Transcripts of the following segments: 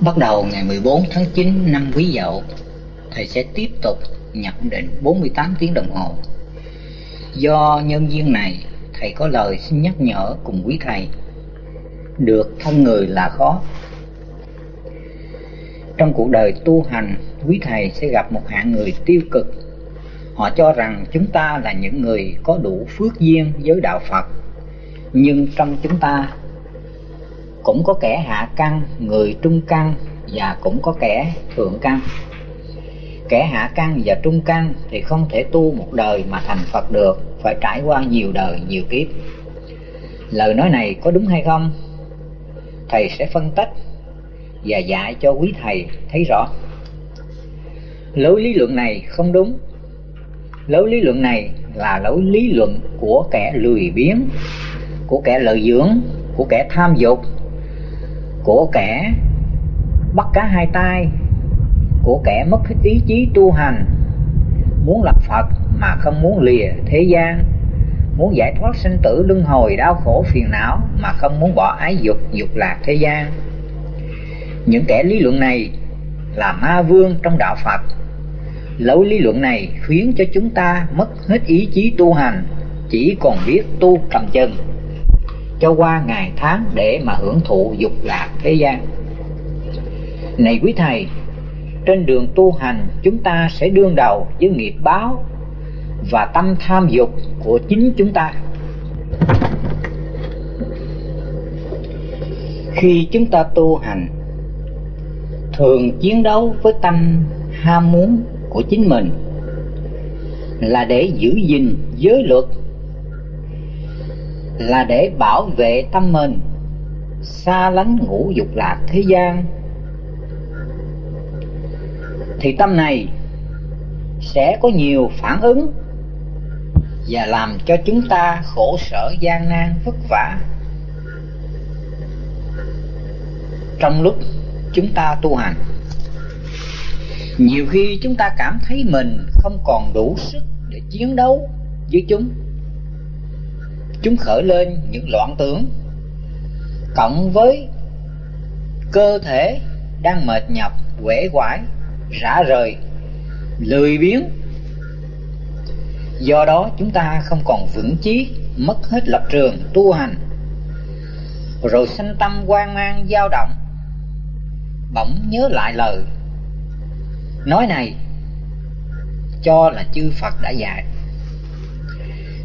Bắt đầu ngày 14 tháng 9 năm Quý Dậu, thầy sẽ tiếp tục nhập định 48 tiếng đồng hồ. Do nhân viên này, thầy có lời xin nhắc nhở cùng quý thầy. Được thân người là khó. Trong cuộc đời tu hành, quý thầy sẽ gặp một hạng người tiêu cực. Họ cho rằng chúng ta là những người có đủ phước duyên với đạo Phật. Nhưng trong chúng ta cũng có kẻ hạ căn, người trung căn và cũng có kẻ thượng căn. Kẻ hạ căn và trung căn thì không thể tu một đời mà thành Phật được, phải trải qua nhiều đời, nhiều kiếp. Lời nói này có đúng hay không? Thầy sẽ phân tích và dạy cho quý thầy thấy rõ. Lối lý luận này không đúng. Lối lý luận này là lối lý luận của kẻ lười biếng, của kẻ lợi dưỡng, của kẻ tham dục, của kẻ bắt cá hai tay. Của kẻ mất hết ý chí tu hành. Muốn lập phật mà không muốn lìa thế gian. Muốn giải thoát sinh tử luân hồi đau khổ phiền não mà không muốn bỏ ái dục dục lạc thế gian. Những kẻ lý luận này là ma vương trong đạo phật. Lối lý luận này khiến cho chúng ta mất hết ý chí tu hành, chỉ còn biết tu cầm chân cho qua ngày tháng để mà hưởng thụ dục lạc thế gian. Này quý thầy, trên đường tu hành, chúng ta sẽ đương đầu với nghiệp báo và tâm tham dục của chính chúng ta. Khi chúng ta tu hành, thường chiến đấu với tâm ham muốn của chính mình là để giữ gìn giới luật là để bảo vệ tâm mình. Xa lánh ngũ dục lạc thế gian. Thì tâm này sẽ có nhiều phản ứng và làm cho chúng ta khổ sở, gian nan, vất vả. Trong lúc chúng ta tu hành, nhiều khi chúng ta cảm thấy mình không còn đủ sức để chiến đấu với chúng chúng khởi lên những loạn tưởng cộng với cơ thể đang mệt nhọc quể quải rã rời, lười biếng. Do đó chúng ta không còn vững chí, mất hết lập trường, tu hành. Rồi sanh tâm quan mang, dao động, bỗng nhớ lại lời. Nói này cho là chư phật đã dạy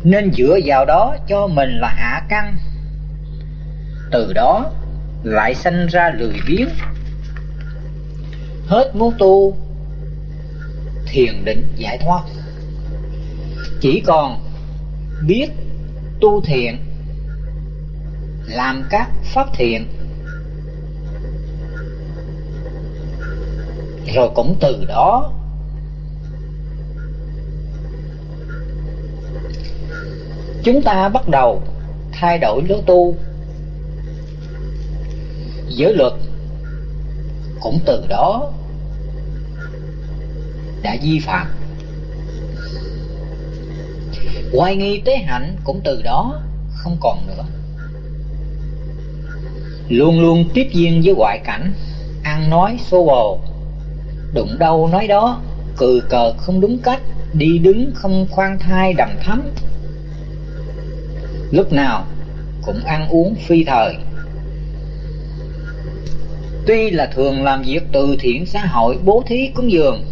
nên dựa vào đó cho mình là hạ căn. Từ đó lại sanh ra lười biếng. Hết muốn tu, thiền định giải thoát. Chỉ còn biết tu thiện làm các pháp thiện rồi cũng từ đó chúng ta bắt đầu thay đổi lối tu. Giới luật cũng từ đó đã vi phạm. Hoài nghi tế hạnh cũng từ đó không còn nữa. Luôn luôn tiếp duyên với ngoại cảnh, ăn nói xô bồ, đụng đâu nói đó cười cợt không đúng cách, đi đứng không khoan thai đầm thắm lúc nào cũng ăn uống phi thời. Tuy là thường làm việc từ thiện xã hội, bố thí cúng dường,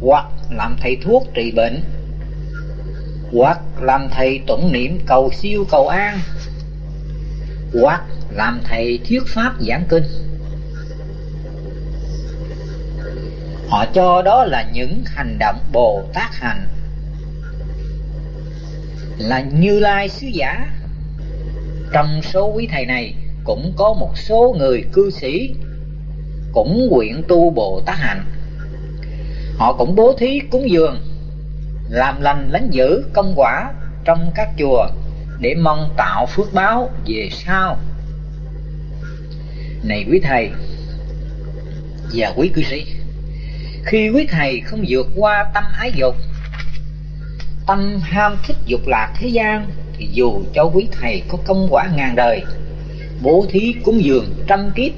hoặc làm thầy thuốc trị bệnh, hoặc làm thầy tụng niệm cầu siêu cầu an, hoặc làm thầy thuyết pháp giảng kinh. Họ cho đó là những hành động bồ tát hành là như lai sứ giả. Trong số quý thầy này cũng có một số người cư sĩ cũng nguyện tu bồ tát hạnh. Họ cũng bố thí cúng dường, làm lành lánh giữ công quả trong các chùa để mong tạo phước báo về sau. Này quý thầy và quý cư sĩ, khi quý thầy không vượt qua tâm ái dục tâm ham thích dục lạc thế gian, thì dù cho quý thầy có công quả ngàn đời, bố thí cúng dường trăm kiếp,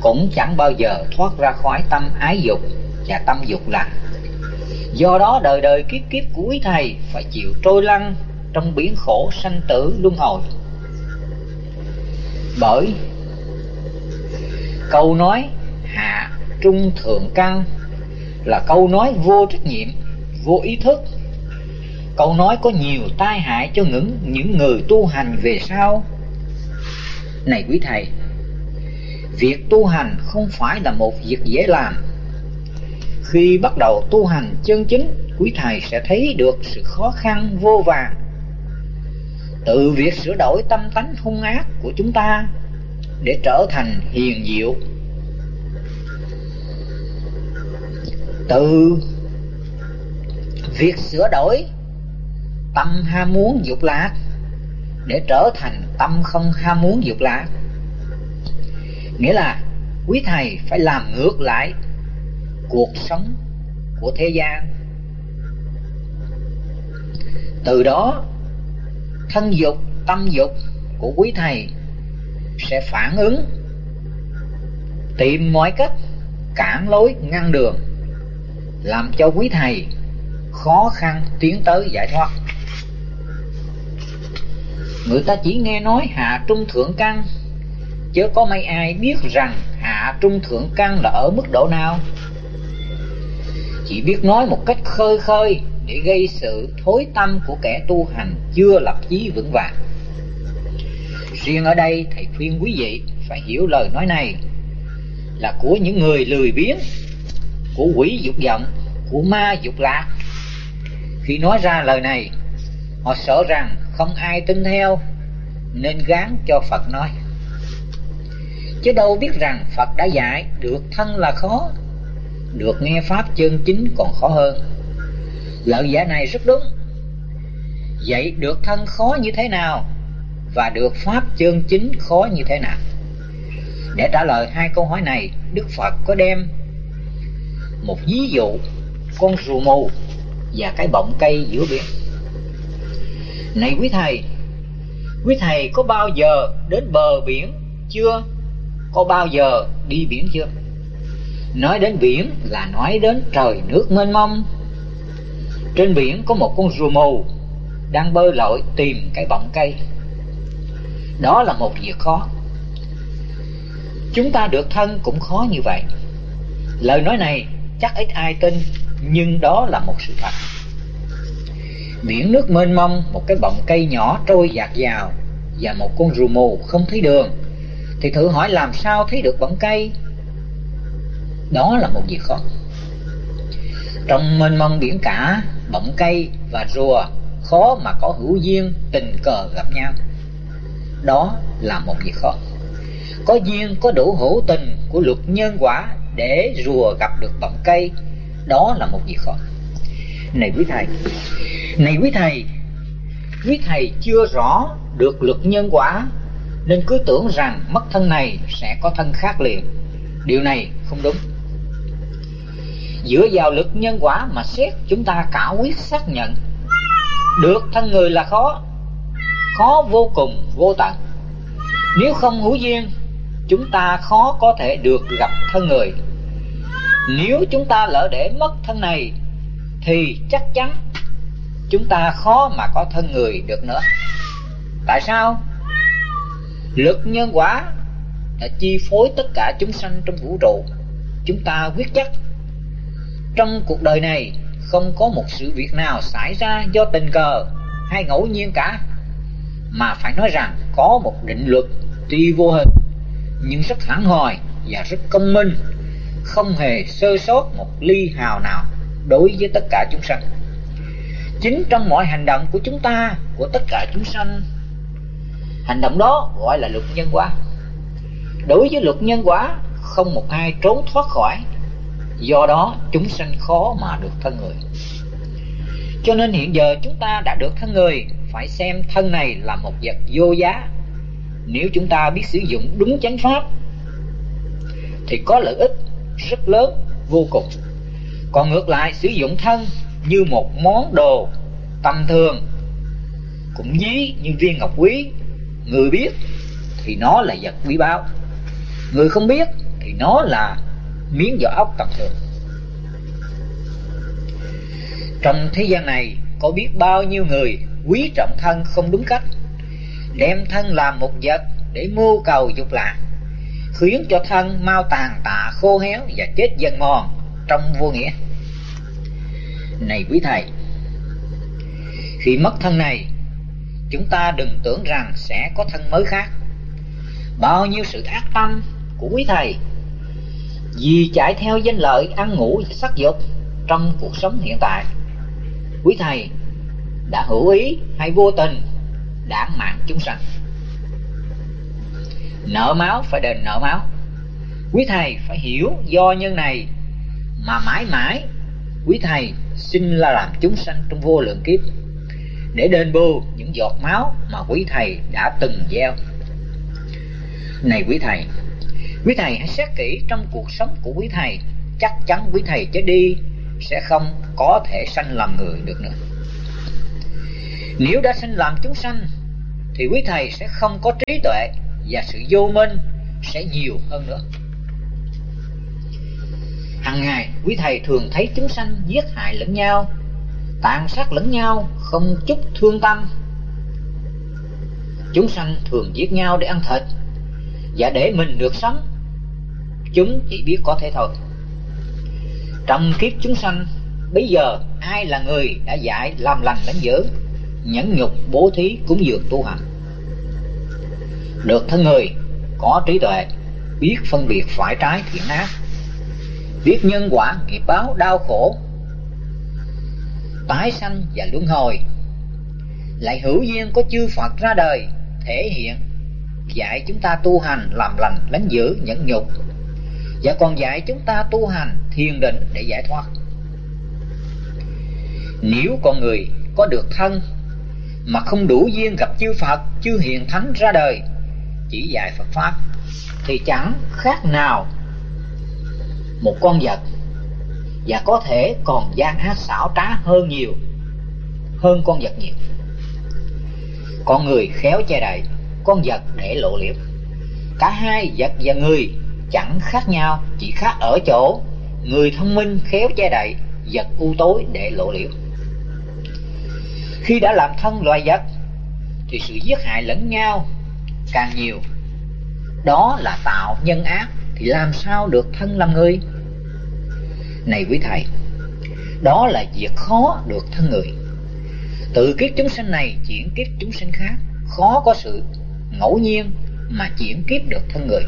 cũng chẳng bao giờ thoát ra khỏi tâm ái dục và tâm dục lạc. Do đó đời đời kiếp kiếp của quý thầy phải chịu trôi lăn trong biển khổ sanh tử luân hồi. Bởi câu nói hạ trung thượng căn là câu nói vô trách nhiệm vô ý thức. Câu nói có nhiều tai hại cho những những người tu hành về sau. Này quý thầy, việc tu hành không phải là một việc dễ làm. Khi bắt đầu tu hành chân chính, quý thầy sẽ thấy được sự khó khăn vô vàng từ việc sửa đổi tâm tánh hung ác của chúng ta để trở thành hiền diệu. Từ việc sửa đổi, tâm ham muốn dục lạc, để trở thành tâm không ham muốn dục lạc. Nghĩa là quý thầy phải làm ngược lại cuộc sống của thế gian. Từ đó, thân dục, tâm dục của quý thầy sẽ phản ứng, tìm mọi cách cản lối ngăn đường, làm cho quý thầy khó khăn tiến tới giải thoát. Người ta chỉ nghe nói hạ trung thượng căn chớ có mấy ai biết rằng hạ trung thượng căn là ở mức độ nào. Chỉ biết nói một cách khơi khơi để gây sự thối tâm của kẻ tu hành chưa lập chí vững vàng. Riêng ở đây, thầy khuyên quý vị phải hiểu lời nói này là của những người lười biếng, của quỷ dục vọng, của ma dục lạc khi nói ra lời này, họ sợ rằng không ai tin theo, nên gán cho phật nói. Chứ đâu biết rằng phật đã dạy, được thân là khó, được nghe pháp chân chính còn khó hơn. Lời giải này rất đúng. Vậy được thân khó như thế nào và được pháp chân chính khó như thế nào? Để trả lời hai câu hỏi này, đức phật có đem một ví dụ con rùa mù và cái bọng cây giữa biển. Này quý thầy quý thầy có bao giờ đến bờ biển chưa? Có bao giờ đi biển chưa? Nói đến biển là nói đến trời nước mênh mông. Trên biển có một con rùa mù đang bơi lội tìm cái bọng cây. Đó là một việc khó. Chúng ta được thân cũng khó như vậy. Lời nói này chắc ít ai tin nhưng đó là một sự thật. Biển nước mênh mông, một cái bọng cây nhỏ trôi dạt vào và một con rùa mù không thấy đường, thì thử hỏi làm sao thấy được bọng cây? Đó là một việc khó. Trong mênh mông biển cả, bọng cây và rùa khó mà có hữu duyên tình cờ gặp nhau. Đó là một việc khó. Có duyên, có đủ hữu tình của luật nhân quả để rùa gặp được bọng cây đó là một việc khó. Này quý thầy, này quý thầy quý thầy chưa rõ được luật nhân quả, nên cứ tưởng rằng mất thân này sẽ có thân khác liền. Điều này không đúng. Dựa vào lực nhân quả mà xét, chúng ta cả quyết xác nhận. Được thân người là khó khó vô cùng, vô tận. Nếu không hữu duyên, chúng ta khó có thể được gặp thân người nếu chúng ta lỡ để mất thân này, thì chắc chắn chúng ta khó mà có thân người được nữa. Tại sao? Lực nhân quả đã chi phối tất cả chúng sanh trong vũ trụ. Chúng ta quyết chắc trong cuộc đời này không có một sự việc nào xảy ra do tình cờ hay ngẫu nhiên cả. Mà phải nói rằng có một định luật tuy vô hình, nhưng rất hẳn hoi và rất công minh không hề sơ sót một ly hào nào đối với tất cả chúng sanh. Chính trong mọi hành động của chúng ta, của tất cả chúng sanh, hành động đó gọi là luật nhân quả. Đối với luật nhân quả, không một ai trốn thoát khỏi, do đó chúng sanh khó mà được thân người. Cho nên hiện giờ chúng ta đã được thân người, phải xem thân này là một vật vô giá. Nếu chúng ta biết sử dụng đúng chánh pháp, thì có lợi ích rất lớn, vô cùng. Còn ngược lại, sử dụng thân như một món đồ tầm thường, cũng ví như viên ngọc quý. Người biết thì nó là vật quý báu. Người không biết thì nó là miếng vỏ ốc tầm thường. Trong thế gian này, có biết bao nhiêu người quý trọng thân không đúng cách? Đem thân làm một vật để mưu cầu dục lạc khiến cho thân mau tàn tạ khô héo và chết dần mòn trong vô nghĩa. Này quý thầy, khi mất thân này, chúng ta đừng tưởng rằng sẽ có thân mới khác. Bao nhiêu sự ác tâm của quý thầy vì chạy theo danh lợi ăn ngủ sắc dục trong cuộc sống hiện tại. Quý thầy đã hữu ý hay vô tình đã mạng chúng sanh? Nợ máu phải đền nợ máu. Quý thầy phải hiểu do nhân này mà mãi mãi quý thầy xin là làm chúng sanh trong vô lượng kiếp để đền bù những giọt máu mà quý thầy đã từng gieo. Này quý thầy quý thầy hãy xét kỹ trong cuộc sống của quý thầy, chắc chắn quý thầy chết đi sẽ không có thể sanh làm người được nữa. Nếu đã sanh làm chúng sanh, thì quý thầy sẽ không có trí tuệ và sự vô minh sẽ nhiều hơn nữa. Hàng ngày, quý thầy thường thấy chúng sanh giết hại lẫn nhau, tàn sát lẫn nhau, không chút thương tâm. Chúng sanh thường giết nhau để ăn thịt, và để mình được sống, chúng chỉ biết có thể thôi. Trong kiếp chúng sanh, bây giờ ai là người đã dạy làm lành lãnh dữ nhẫn nhục bố thí cúng dường tu hành? Được thân người, có trí tuệ, biết phân biệt phải trái thiện ác, biết nhân quả nghiệp báo đau khổ, tái sanh và luân hồi. Lại hữu duyên có chư Phật ra đời, thể hiện, dạy chúng ta tu hành làm lành lánh giữ, nhẫn nhục. Và còn dạy chúng ta tu hành thiền định để giải thoát. Nếu con người có được thân mà không đủ duyên gặp chư Phật, chư hiền thánh ra đời chỉ dạy Phật pháp, thì chẳng khác nào một con vật, và có thể còn gian ác xảo trá hơn nhiều, hơn con vật nhiều. Con người khéo che đậy, con vật để lộ liễu. Cả hai vật và người chẳng khác nhau, chỉ khác ở chỗ người thông minh khéo che đậy, vật u tối để lộ liễu. Khi đã làm thân loài vật, thì sự giết hại lẫn nhau càng nhiều. Đó là tạo nhân ác thì làm sao được thân làm người? Này quý thầy, đó là việc khó được thân người. Từ kiếp chúng sinh này chuyển kiếp chúng sinh khác, khó có sự ngẫu nhiên mà chuyển kiếp được thân người.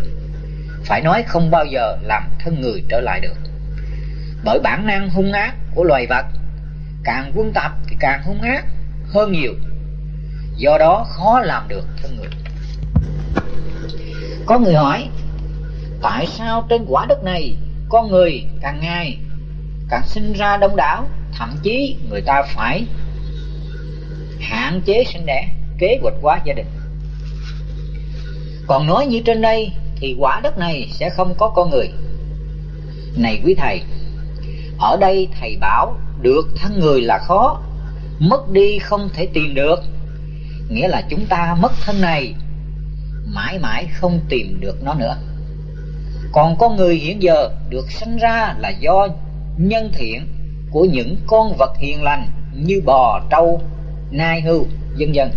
Phải nói không bao giờ làm thân người trở lại được. Bởi bản năng hung ác của loài vật, càng quân tập thì càng hung ác hơn nhiều. Do đó khó làm được thân người có người hỏi, tại sao trên quả đất này con người càng ngày càng sinh ra đông đảo, thậm chí người ta phải hạn chế sinh đẻ, kế hoạch hóa gia đình? Còn nói như trên đây thì quả đất này sẽ không có con người. Này quý thầy, ở đây thầy bảo được thân người là khó, mất đi không thể tìm được. Nghĩa là chúng ta mất thân này mãi mãi không tìm được nó nữa. Còn con người hiện giờ được sinh ra là do nhân thiện của những con vật hiền lành như bò, trâu, nai hưu, vân vân.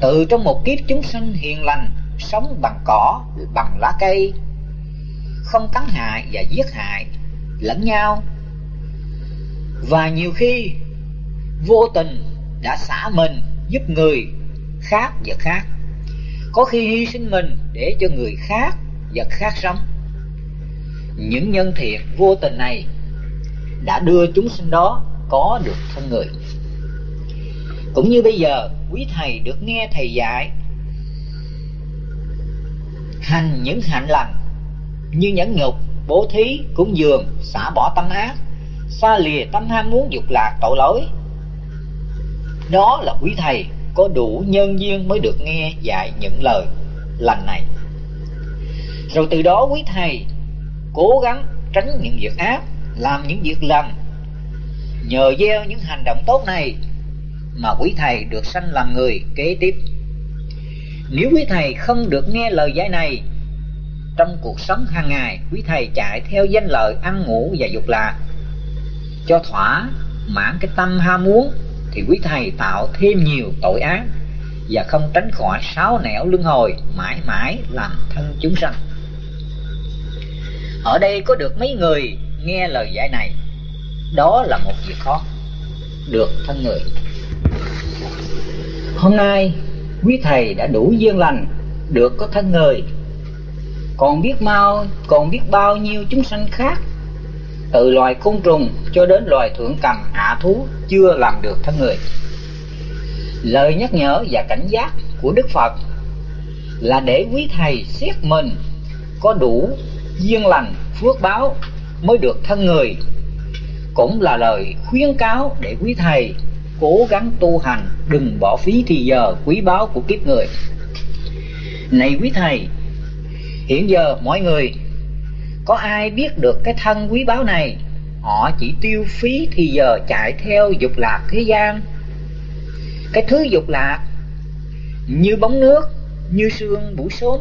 Từ trong một kiếp chúng sinh hiền lành, sống bằng cỏ, bằng lá cây, không cắn hại và giết hại lẫn nhau. Và nhiều khi, vô tình đã xả mình giúp người khác và khác có khi hy sinh mình để cho người khác vật khác sống. Những nhân thiện vô tình này đã đưa chúng sinh đó có được thân người. Cũng như bây giờ, quý thầy được nghe thầy dạy, hành những hạnh lành như nhẫn nhục, bố thí, cúng dường, xả bỏ tâm ác, xa lìa tâm ham muốn dục lạc tội lỗi. Đó là quý thầy có đủ nhân duyên mới được nghe dạy những lời lành này. Rồi từ đó quý thầy cố gắng tránh những việc ác, làm những việc lành. Nhờ gieo những hành động tốt này mà quý thầy được sanh làm người kế tiếp. Nếu quý thầy không được nghe lời dạy này, trong cuộc sống hàng ngày, quý thầy chạy theo danh lợi ăn ngủ và dục lạc, cho thỏa mãn cái tâm ham muốn thì quý thầy tạo thêm nhiều tội ác và không tránh khỏi sáu nẻo luân hồi, mãi mãi làm thân chúng sanh. Ở đây có được mấy người nghe lời dạy này? Đó là một việc khó. Được thân người. Hôm nay, quý thầy đã đủ duyên lành, được có thân người. Còn biết mau, còn biết bao nhiêu chúng sanh khác từ loài côn trùng cho đến loài thượng cầm hạ thú chưa làm được thân người. Lời nhắc nhở và cảnh giác của đức phật là để quý thầy xét mình có đủ duyên lành phước báo mới được thân người, cũng là lời khuyến cáo để quý thầy cố gắng tu hành, đừng bỏ phí thì giờ quý báu của kiếp người. Này quý thầy, hiện giờ mọi người có ai biết được cái thân quý báu này? Họ chỉ tiêu phí thì giờ chạy theo dục lạc thế gian. Cái thứ dục lạc, như bóng nước, như sương buổi sớm.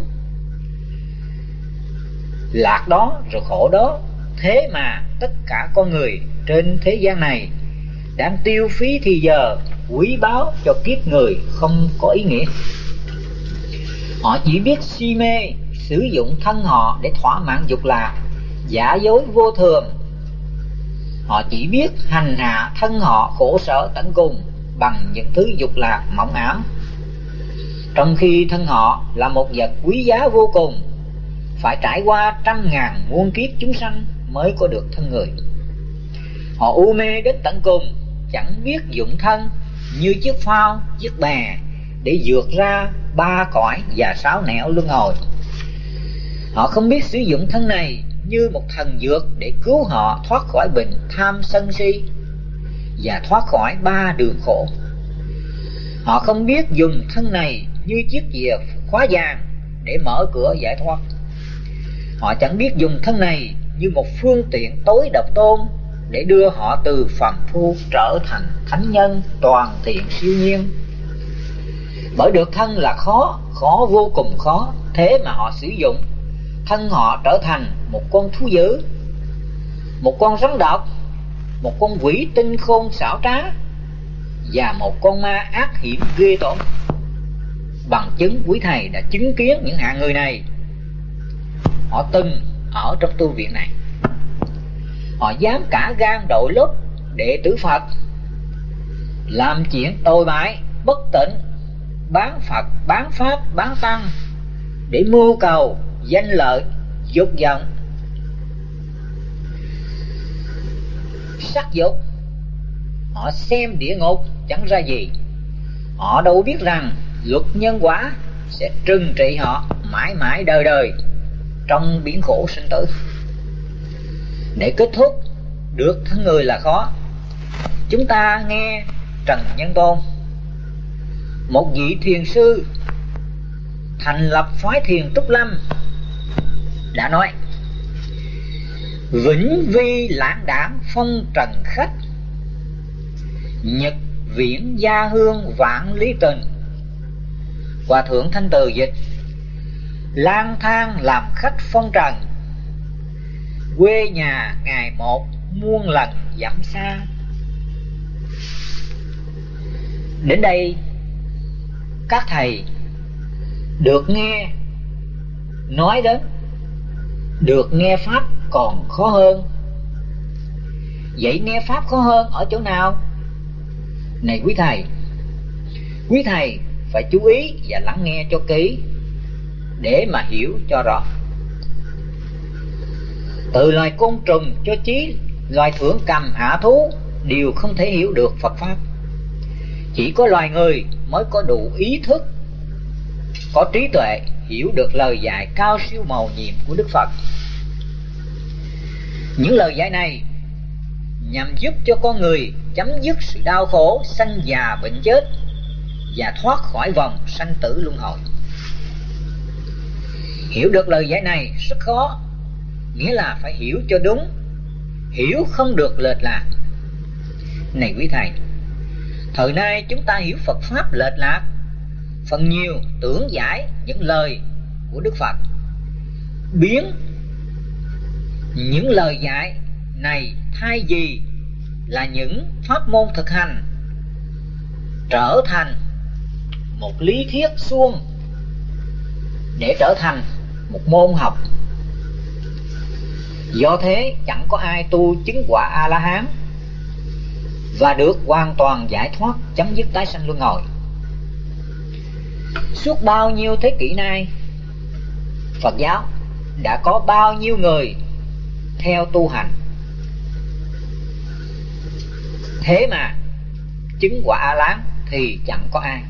Lạc đó rồi khổ đó, thế mà tất cả con người trên thế gian này đang tiêu phí thì giờ quý báu cho kiếp người không có ý nghĩa. Họ chỉ biết si mê sử dụng thân họ để thỏa mãn dục lạc, giả dối vô thường. Họ chỉ biết hành hạ thân họ khổ sở tận cùng bằng những thứ dục lạc mỏng ảo trong khi thân họ là một vật quý giá vô cùng, phải trải qua trăm ngàn muôn kiếp chúng sanh mới có được thân người. Họ u mê đến tận cùng, chẳng biết dụng thân như chiếc phao, chiếc bè để vượt ra ba cõi và sáu nẻo luân hồi họ không biết sử dụng thân này như một thần dược để cứu họ thoát khỏi bệnh tham sân si và thoát khỏi ba đường khổ. Họ không biết dùng thân này như chiếc chìa khóa vàng để mở cửa giải thoát. Họ chẳng biết dùng thân này như một phương tiện tối độc tôn để đưa họ từ phàm phu trở thành thánh nhân toàn thiện siêu nhiên. Bởi được thân là khó khó vô cùng khó, thế mà họ sử dụng thân họ trở thành một con thú dữ, một con rắn độc, một con quỷ tinh khôn xảo trá, và một con ma ác hiểm ghê tởm. Bằng chứng quý thầy đã chứng kiến những hạng người này. Họ từng ở trong tu viện này. Họ dám cả gan đội lốt đệ tử phật, làm chuyện tồi bại, bất tịnh bán phật, bán pháp, bán tăng để mưu cầu danh lợi, dục vọng. Sắc dục. Họ xem địa ngục, chẳng ra gì. Họ đâu biết rằng luật nhân quả sẽ trừng trị họ mãi mãi đời đời trong biển khổ sinh tử. Để kết thúc, được thân người là khó. Chúng ta nghe trần nhân tôn. Một vị thiền sư thành lập phái thiền trúc lâm đã nói. Vĩnh vi lãng đảng phong trần khách. Nhật viễn gia hương vạn lý tình. Hòa thượng thanh từ dịch. Lang thang làm khách phong trần. Quê nhà ngày một muôn lần dặm xa. Đến đây, các thầy được nghe nói đến được nghe pháp còn khó hơn. Vậy nghe pháp khó hơn ở chỗ nào? Này quý thầy quý thầy phải chú ý và lắng nghe cho kỹ để mà hiểu cho rõ. Từ loài côn trùng cho chí loài thượng cầm hạ thú, đều không thể hiểu được phật pháp. Chỉ có loài người mới có đủ ý thức, có trí tuệ hiểu được lời dạy cao siêu màu nhiệm của đức phật. Những lời dạy này nhằm giúp cho con người chấm dứt sự đau khổ, sanh già bệnh chết và thoát khỏi vòng sanh tử luân hồi. Hiểu được lời dạy này rất khó, nghĩa là phải hiểu cho đúng. Hiểu không được lệch lạc. Này quý thầy, thời nay chúng ta hiểu phật pháp lệch lạc phần nhiều tưởng giải những lời của đức phật. Biến những lời dạy này thay vì là những pháp môn thực hành, trở thành một lý thuyết suông để trở thành một môn học. Do thế, chẳng có ai tu chứng quả a la hán và được hoàn toàn giải thoát chấm dứt tái sanh luân hồi suốt bao nhiêu thế kỷ nay, phật giáo đã có bao nhiêu người theo tu hành. Thế mà chứng quả a lán thì chẳng có ai.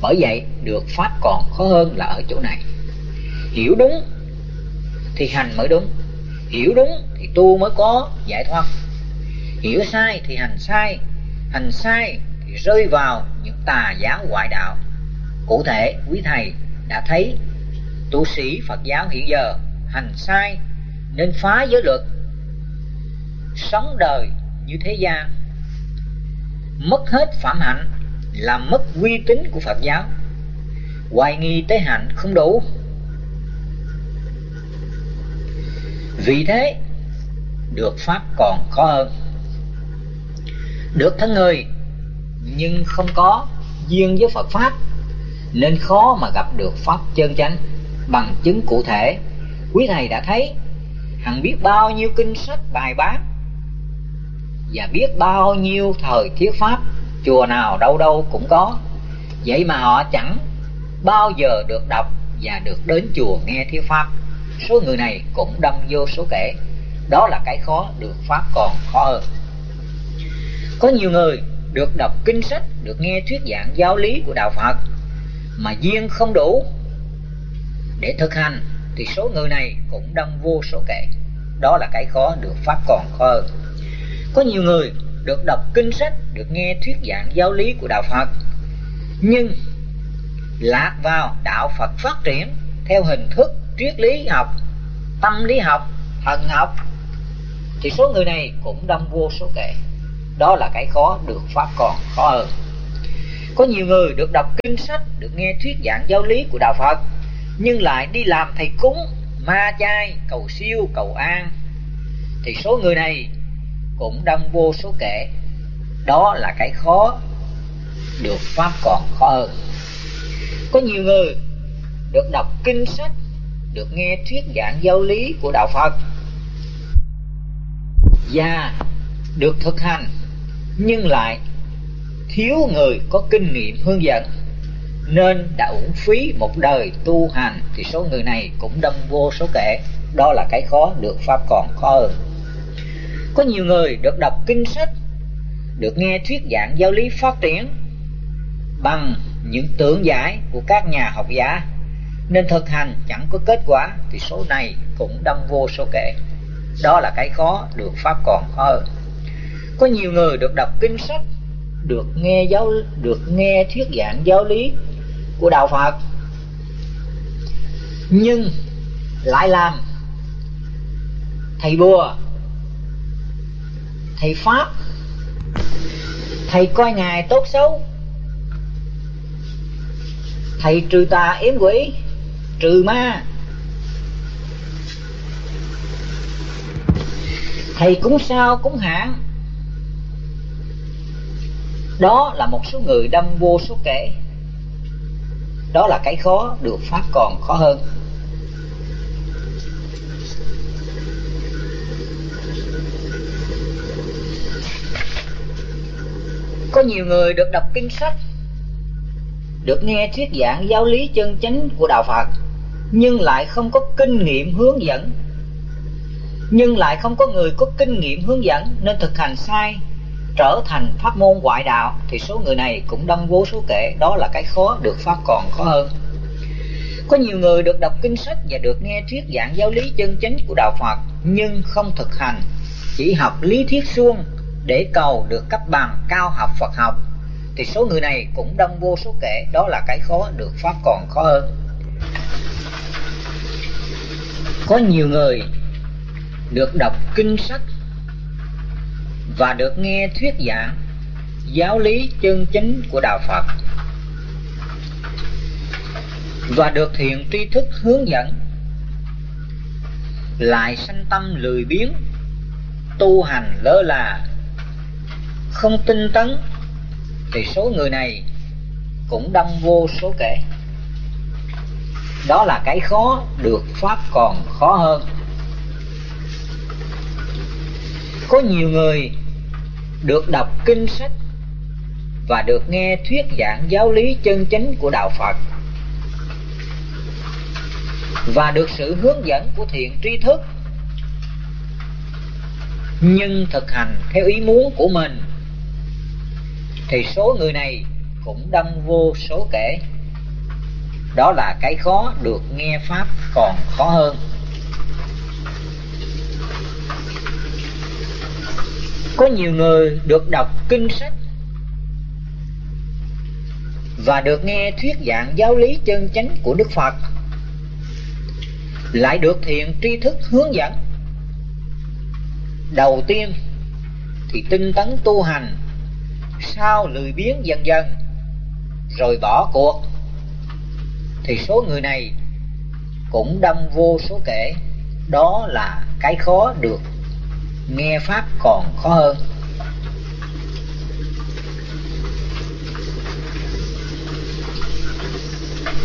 Bởi vậy được pháp còn khó hơn là ở chỗ này. Hiểu đúng thì hành mới đúng. Hiểu đúng thì tu mới có giải thoát. Hiểu sai thì hành sai. Hành sai thì rơi vào những tà giáo ngoại đạo. Cụ thể, quý thầy đã thấy tu sĩ phật giáo hiện giờ hành sai nên phá giới luật, sống đời như thế gian. Mất hết phạm hạnh làm mất uy tín của phật giáo. Hoài nghi tới hạnh không đủ. Vì thế, được pháp còn khó hơn. Được thân người nhưng không có duyên với phật pháp, nên khó mà gặp được pháp chân chánh. Bằng chứng cụ thể, quý thầy đã thấy hằng biết bao nhiêu kinh sách bài bán và biết bao nhiêu thời thiết pháp, chùa nào đâu đâu cũng có. Vậy mà họ chẳng bao giờ được đọc và được đến chùa nghe thiết pháp. Số người này cũng đông vô số kể. Đó là cái khó được pháp còn khó hơn. Có nhiều người được đọc kinh sách, được nghe thuyết giảng giáo lý của đạo phật, mà duyên không đủ. Để thực hành thì số người này cũng đông vô số kể đó là cái khó được pháp còn khó hơn có nhiều người được đọc kinh sách, được nghe thuyết giảng giáo lý của đạo phật, nhưng lạc vào đạo phật phát triển theo hình thức triết lý học, tâm lý học, thần học, thì số người này cũng đông vô số kể đó là cái khó được pháp còn khó hơn. Có nhiều người được đọc kinh sách, được nghe thuyết giảng giáo lý của đạo phật, nhưng lại đi làm thầy cúng, ma chay, cầu siêu, cầu an. Thì số người này cũng đông vô số kể. Đó là cái khó được pháp còn khó hơn. Có nhiều người được đọc kinh sách, được nghe thuyết giảng giáo lý của đạo phật và được thực hành nhưng lại, thiếu người có kinh nghiệm hướng dẫn, nên đã uổng phí một đời tu hành thì số người này cũng đâm vô số kể đó là cái khó được pháp còn khó hơn. Có nhiều người được đọc kinh sách, được nghe thuyết giảng giáo lý phát triển bằng những tưởng giải của các nhà học giả, nên thực hành chẳng có kết quả thì số này cũng đâm vô số kể đó là cái khó được pháp còn khó hơn có nhiều người được đọc kinh sách, được nghe giáo, được nghe thuyết giảng giáo lý của đạo phật. Nhưng lại làm thầy bùa, thầy pháp, thầy coi ngài tốt xấu, thầy trừ tà yếm quỷ, trừ ma. Thầy cúng sao, cúng hạn đó là một số người đâm vô số kể đó là cái khó được pháp còn khó hơn. Có nhiều người được đọc kinh sách, được nghe thuyết giảng giáo lý chân chánh của đạo phật, nhưng lại không có kinh nghiệm hướng dẫn. Nhưng lại không có người có kinh nghiệm hướng dẫn nên thực hành sai trở thành pháp môn ngoại đạo thì số người này cũng đông vô số kể đó là cái khó được pháp còn khó hơn. Có nhiều người được đọc kinh sách và được nghe thuyết giảng giáo lý chân chính của đạo phật, nhưng không thực hành, chỉ học lý thuyết suông để cầu được cấp bằng cao học phật học. Thì số người này cũng đông vô số kể đó là cái khó được pháp còn khó hơn. Có nhiều người được đọc kinh sách và được nghe thuyết giảng giáo lý chân chính của đạo Phật, và được thiền tri thức hướng dẫn, lại sanh tâm lười biếng, tu hành lơ là, không tinh tấn, thì số người này cũng đông vô số kể đó là cái khó được pháp còn khó hơn. Có nhiều người được đọc kinh sách và được nghe thuyết giảng giáo lý chân chính của đạo phật, và được sự hướng dẫn của thiện tri thức, nhưng thực hành theo ý muốn của mình, thì số người này cũng đông vô số kể. Đó là cái khó được nghe pháp còn khó hơn. Có nhiều người được đọc kinh sách và được nghe thuyết giảng giáo lý chân chánh của đức phật. Lại được thiện tri thức hướng dẫn. Đầu tiên thì tinh tấn tu hành sau lười biếng dần dần, rồi bỏ cuộc. Thì số người này cũng đông vô số kể, đó là cái khó được nghe pháp còn khó hơn.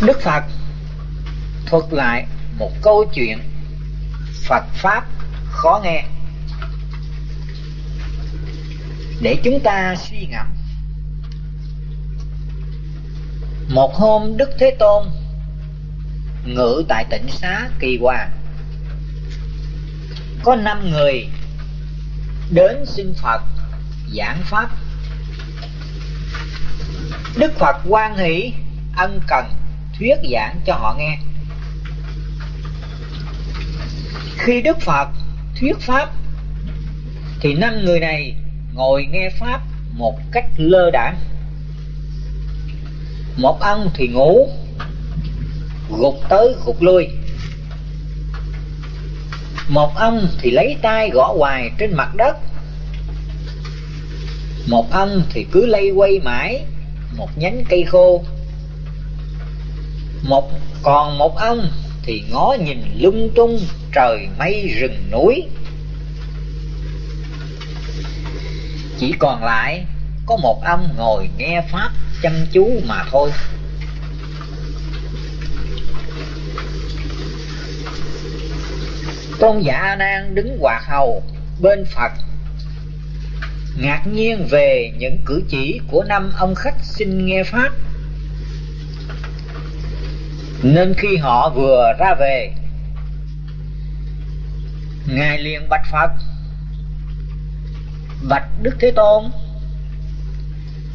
Đức phật thuật lại một câu chuyện phật pháp khó nghe. Để chúng ta suy ngẫm. Một hôm đức thế tôn ngự tại tỉnh xá kỳ hòa có năm người đến xin phật giảng pháp. Đức phật quan hỷ, ân cần, thuyết giảng cho họ nghe. Khi đức phật thuyết pháp, thì năm người này ngồi nghe pháp một cách lơ đãng một ông thì ngủ, gục tới gục lui một ông thì lấy tay gõ hoài trên mặt đất. Một ông thì cứ lay quay mãi, một nhánh cây khô. Một, còn một ông thì ngó nhìn lung tung trời mây rừng núi. Chỉ còn lại có một ông ngồi nghe pháp chăm chú mà thôi. Con giả a nan đứng quạt hầu bên phật. Ngạc nhiên về những cử chỉ của năm ông khách xin nghe pháp. Nên khi họ vừa ra về, ngài liền bạch phật. Bạch đức thế tôn,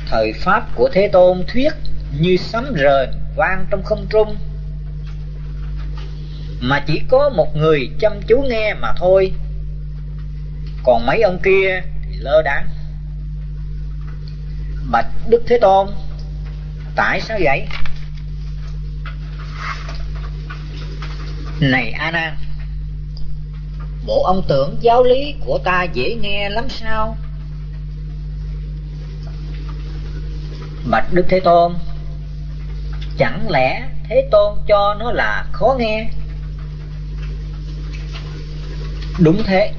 thời pháp của thế tôn thuyết như sấm rền vang trong không trung mà chỉ có một người chăm chú nghe mà thôi. Còn mấy ông kia thì lơ đáng bạch đức thế tôn, tại sao vậy? Này a nan bộ ông tưởng giáo lý của ta dễ nghe lắm sao? Bạch đức thế tôn, chẳng lẽ thế tôn cho nó là khó nghe? Đúng thế.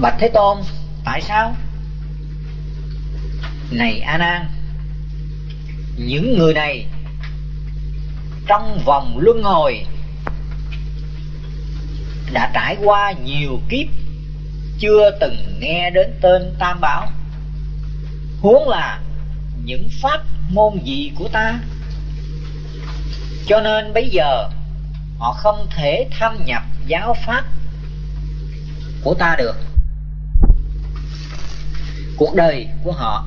Bạch thế tôn, tại sao? Này a nan những người này trong vòng luân hồi đã trải qua nhiều kiếp chưa từng nghe đến tên tam bảo. Huống là những pháp môn gì của ta. Cho nên bây giờ họ không thể tham nhập giáo pháp của ta được. Cuộc đời của họ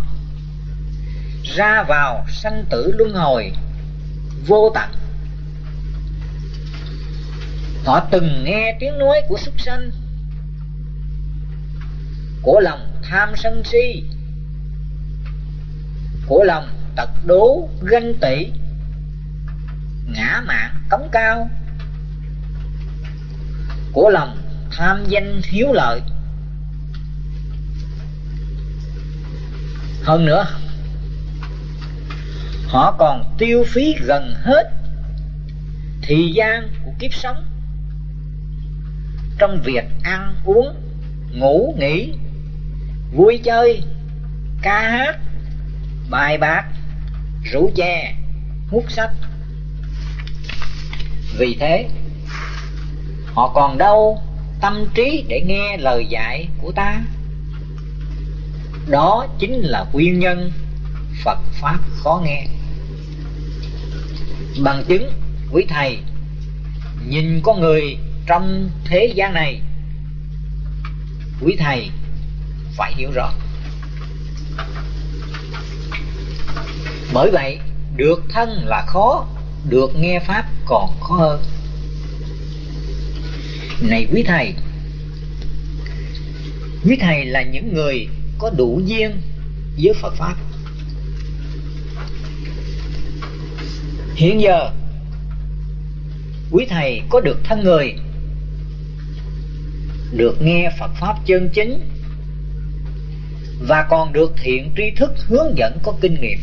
ra vào sanh tử luân hồi vô tận. Họ từng nghe tiếng nói của súc sanh, của lòng tham sân si, của lòng tật đố ganh tị, ngã mạn cống cao của lòng tham danh hiếu lợi. Hơn nữa, họ còn tiêu phí gần hết thời gian của kiếp sống. Trong việc ăn uống, ngủ, nghỉ, vui chơi, ca hát, bài bạc, rượu chè, hút sách. Vì thế họ còn đâu tâm trí để nghe lời dạy của ta? Đó chính là nguyên nhân phật pháp khó nghe. Bằng chứng, quý thầy, nhìn con người trong thế gian này, quý thầy phải hiểu rõ. Bởi vậy, được thân là khó, được nghe pháp còn khó hơn này quý thầy. Quý thầy là những người có đủ duyên với phật pháp. Hiện giờ, quý thầy có được thân người, được nghe phật pháp chân chính, và còn được thiện tri thức hướng dẫn có kinh nghiệm.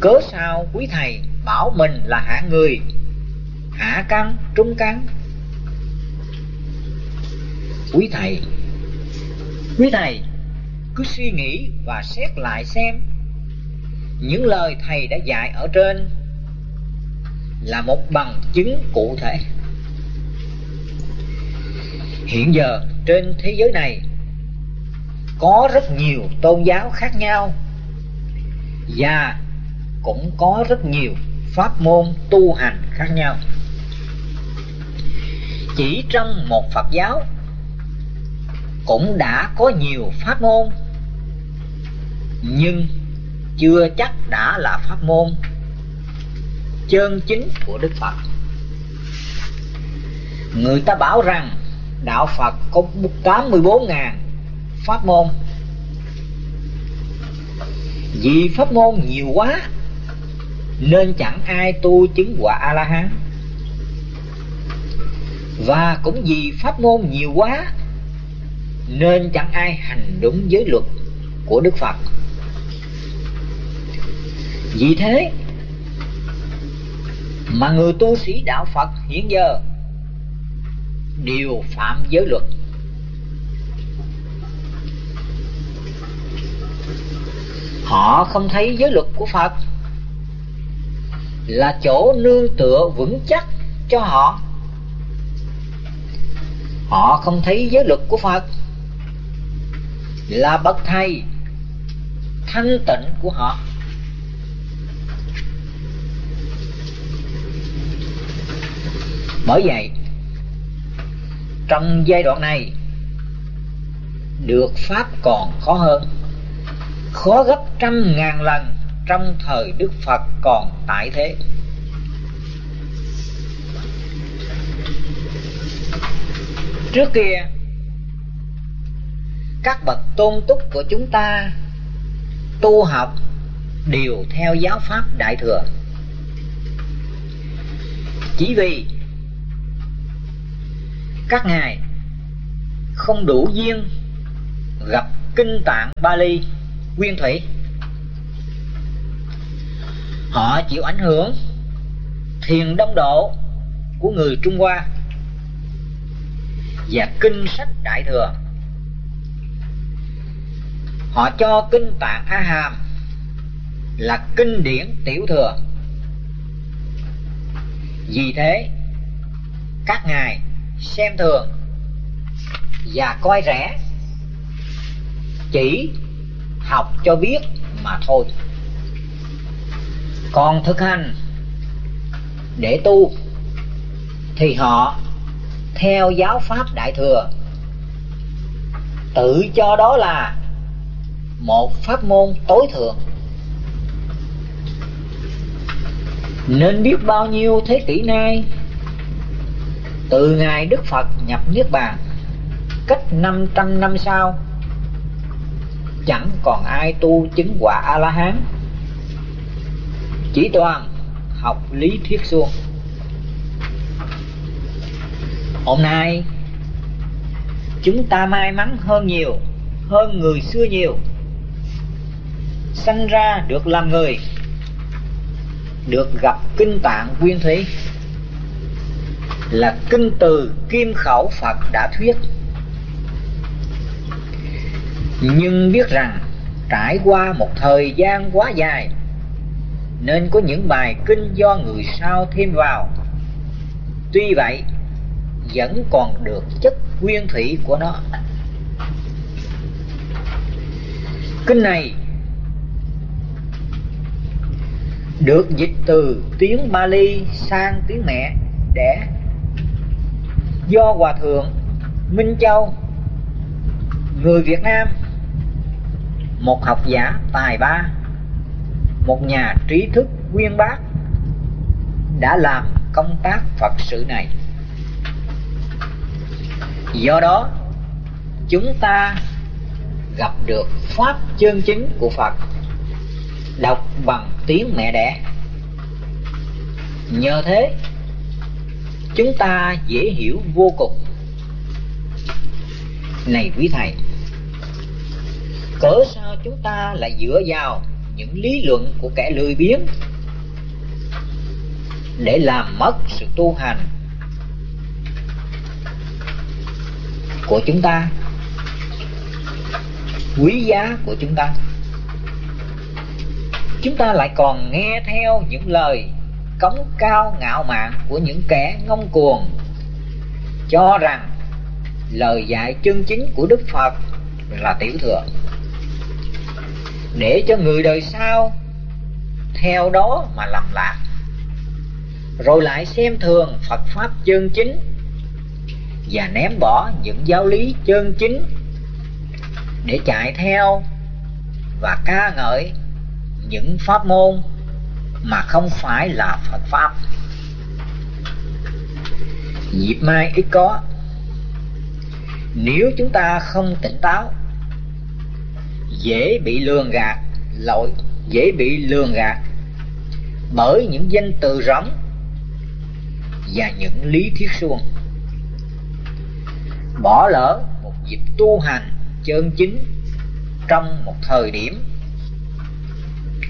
Cớ sao quý thầy bảo mình là hạng người hạ căn trung căn quý thầy quý thầy, cứ suy nghĩ và xét lại xem. Những lời thầy đã dạy ở trên là một bằng chứng cụ thể. Hiện giờ, trên thế giới này, có rất nhiều tôn giáo khác nhau và cũng có rất nhiều pháp môn tu hành khác nhau chỉ trong một phật giáo, cũng đã có nhiều pháp môn, nhưng chưa chắc đã là pháp môn chân chính của đức phật. Người ta bảo rằng đạo phật có 84.000 pháp môn. Vì pháp môn nhiều quá, nên chẳng ai tu chứng quả a la hán và cũng vì pháp môn nhiều quá, nên chẳng ai hành đúng giới luật của đức phật. Vì thế, mà người tu sĩ đạo phật hiện giờ đều phạm giới luật. Họ không thấy giới luật của phật là chỗ nương tựa vững chắc cho họ họ không thấy giới luật của phật. Là bậc thầy, thanh tịnh của họ. Bởi vậy, trong giai đoạn này, được pháp còn khó hơn. Khó gấp trăm ngàn lần trong thời đức phật còn tại thế trước kia. Các bậc tôn túc của chúng ta tu học đều theo giáo pháp đại thừa. Chỉ vì các ngài không đủ duyên gặp kinh tạng Bali, nguyên thủy, họ chịu ảnh hưởng thiền đông độ của người Trung Hoa và kinh sách đại thừa. Họ cho kinh tạng a hàm là kinh điển tiểu thừa. Vì thế, các ngài xem thường và coi rẻ, chỉ học cho biết mà thôi. Còn thực hành để tu thì họ theo giáo pháp đại thừa. Tự cho đó là một pháp môn tối thượng. Nên biết bao nhiêu thế kỷ nay, từ ngày Đức Phật nhập Niết Bàn, cách 500 năm sau, chẳng còn ai tu chứng quả A La Hán. Chỉ toàn học lý thuyết suông hôm nay, chúng ta may mắn hơn nhiều, hơn người xưa nhiều. Sanh ra được làm người, được gặp kinh tạng nguyên thủy. Là kinh từ kim khẩu phật đã thuyết. Nhưng biết rằng, trải qua một thời gian quá dài, nên có những bài kinh do người sau thêm vào. Tuy vậy vẫn còn được chất nguyên thủy của nó. Kinh này được dịch từ tiếng Bali sang tiếng mẹ đẻ do hòa thượng Minh Châu, người Việt Nam, một học giả tài ba, một nhà trí thức uyên bác đã làm công tác Phật sự này do đó, chúng ta gặp được pháp chân chính của Phật, đọc bằng tiếng mẹ đẻ. Nhờ thế, chúng ta dễ hiểu vô cùng. Này quý thầy, cớ sao chúng ta lại dựa vào những lý luận của kẻ lười biếng để làm mất sự tu hành của chúng ta, quý giá của chúng ta. Chúng ta lại còn nghe theo những lời cống cao ngạo mạn của những kẻ ngông cuồng, cho rằng lời dạy chân chính của đức phật là tiểu thừa. Để cho người đời sau theo đó mà lầm lạc, rồi lại xem thường phật pháp chân chính và ném bỏ những giáo lý chân chính để chạy theo và ca ngợi những pháp môn mà không phải là Phật pháp. Dịp mai ít có. Nếu chúng ta không tỉnh táo, dễ bị lường gạt, lỗi dễ bị lường gạt bởi những danh từ rỗng và những lý thuyết suông. Bỏ lỡ một dịp tu hành chân chính trong một thời điểm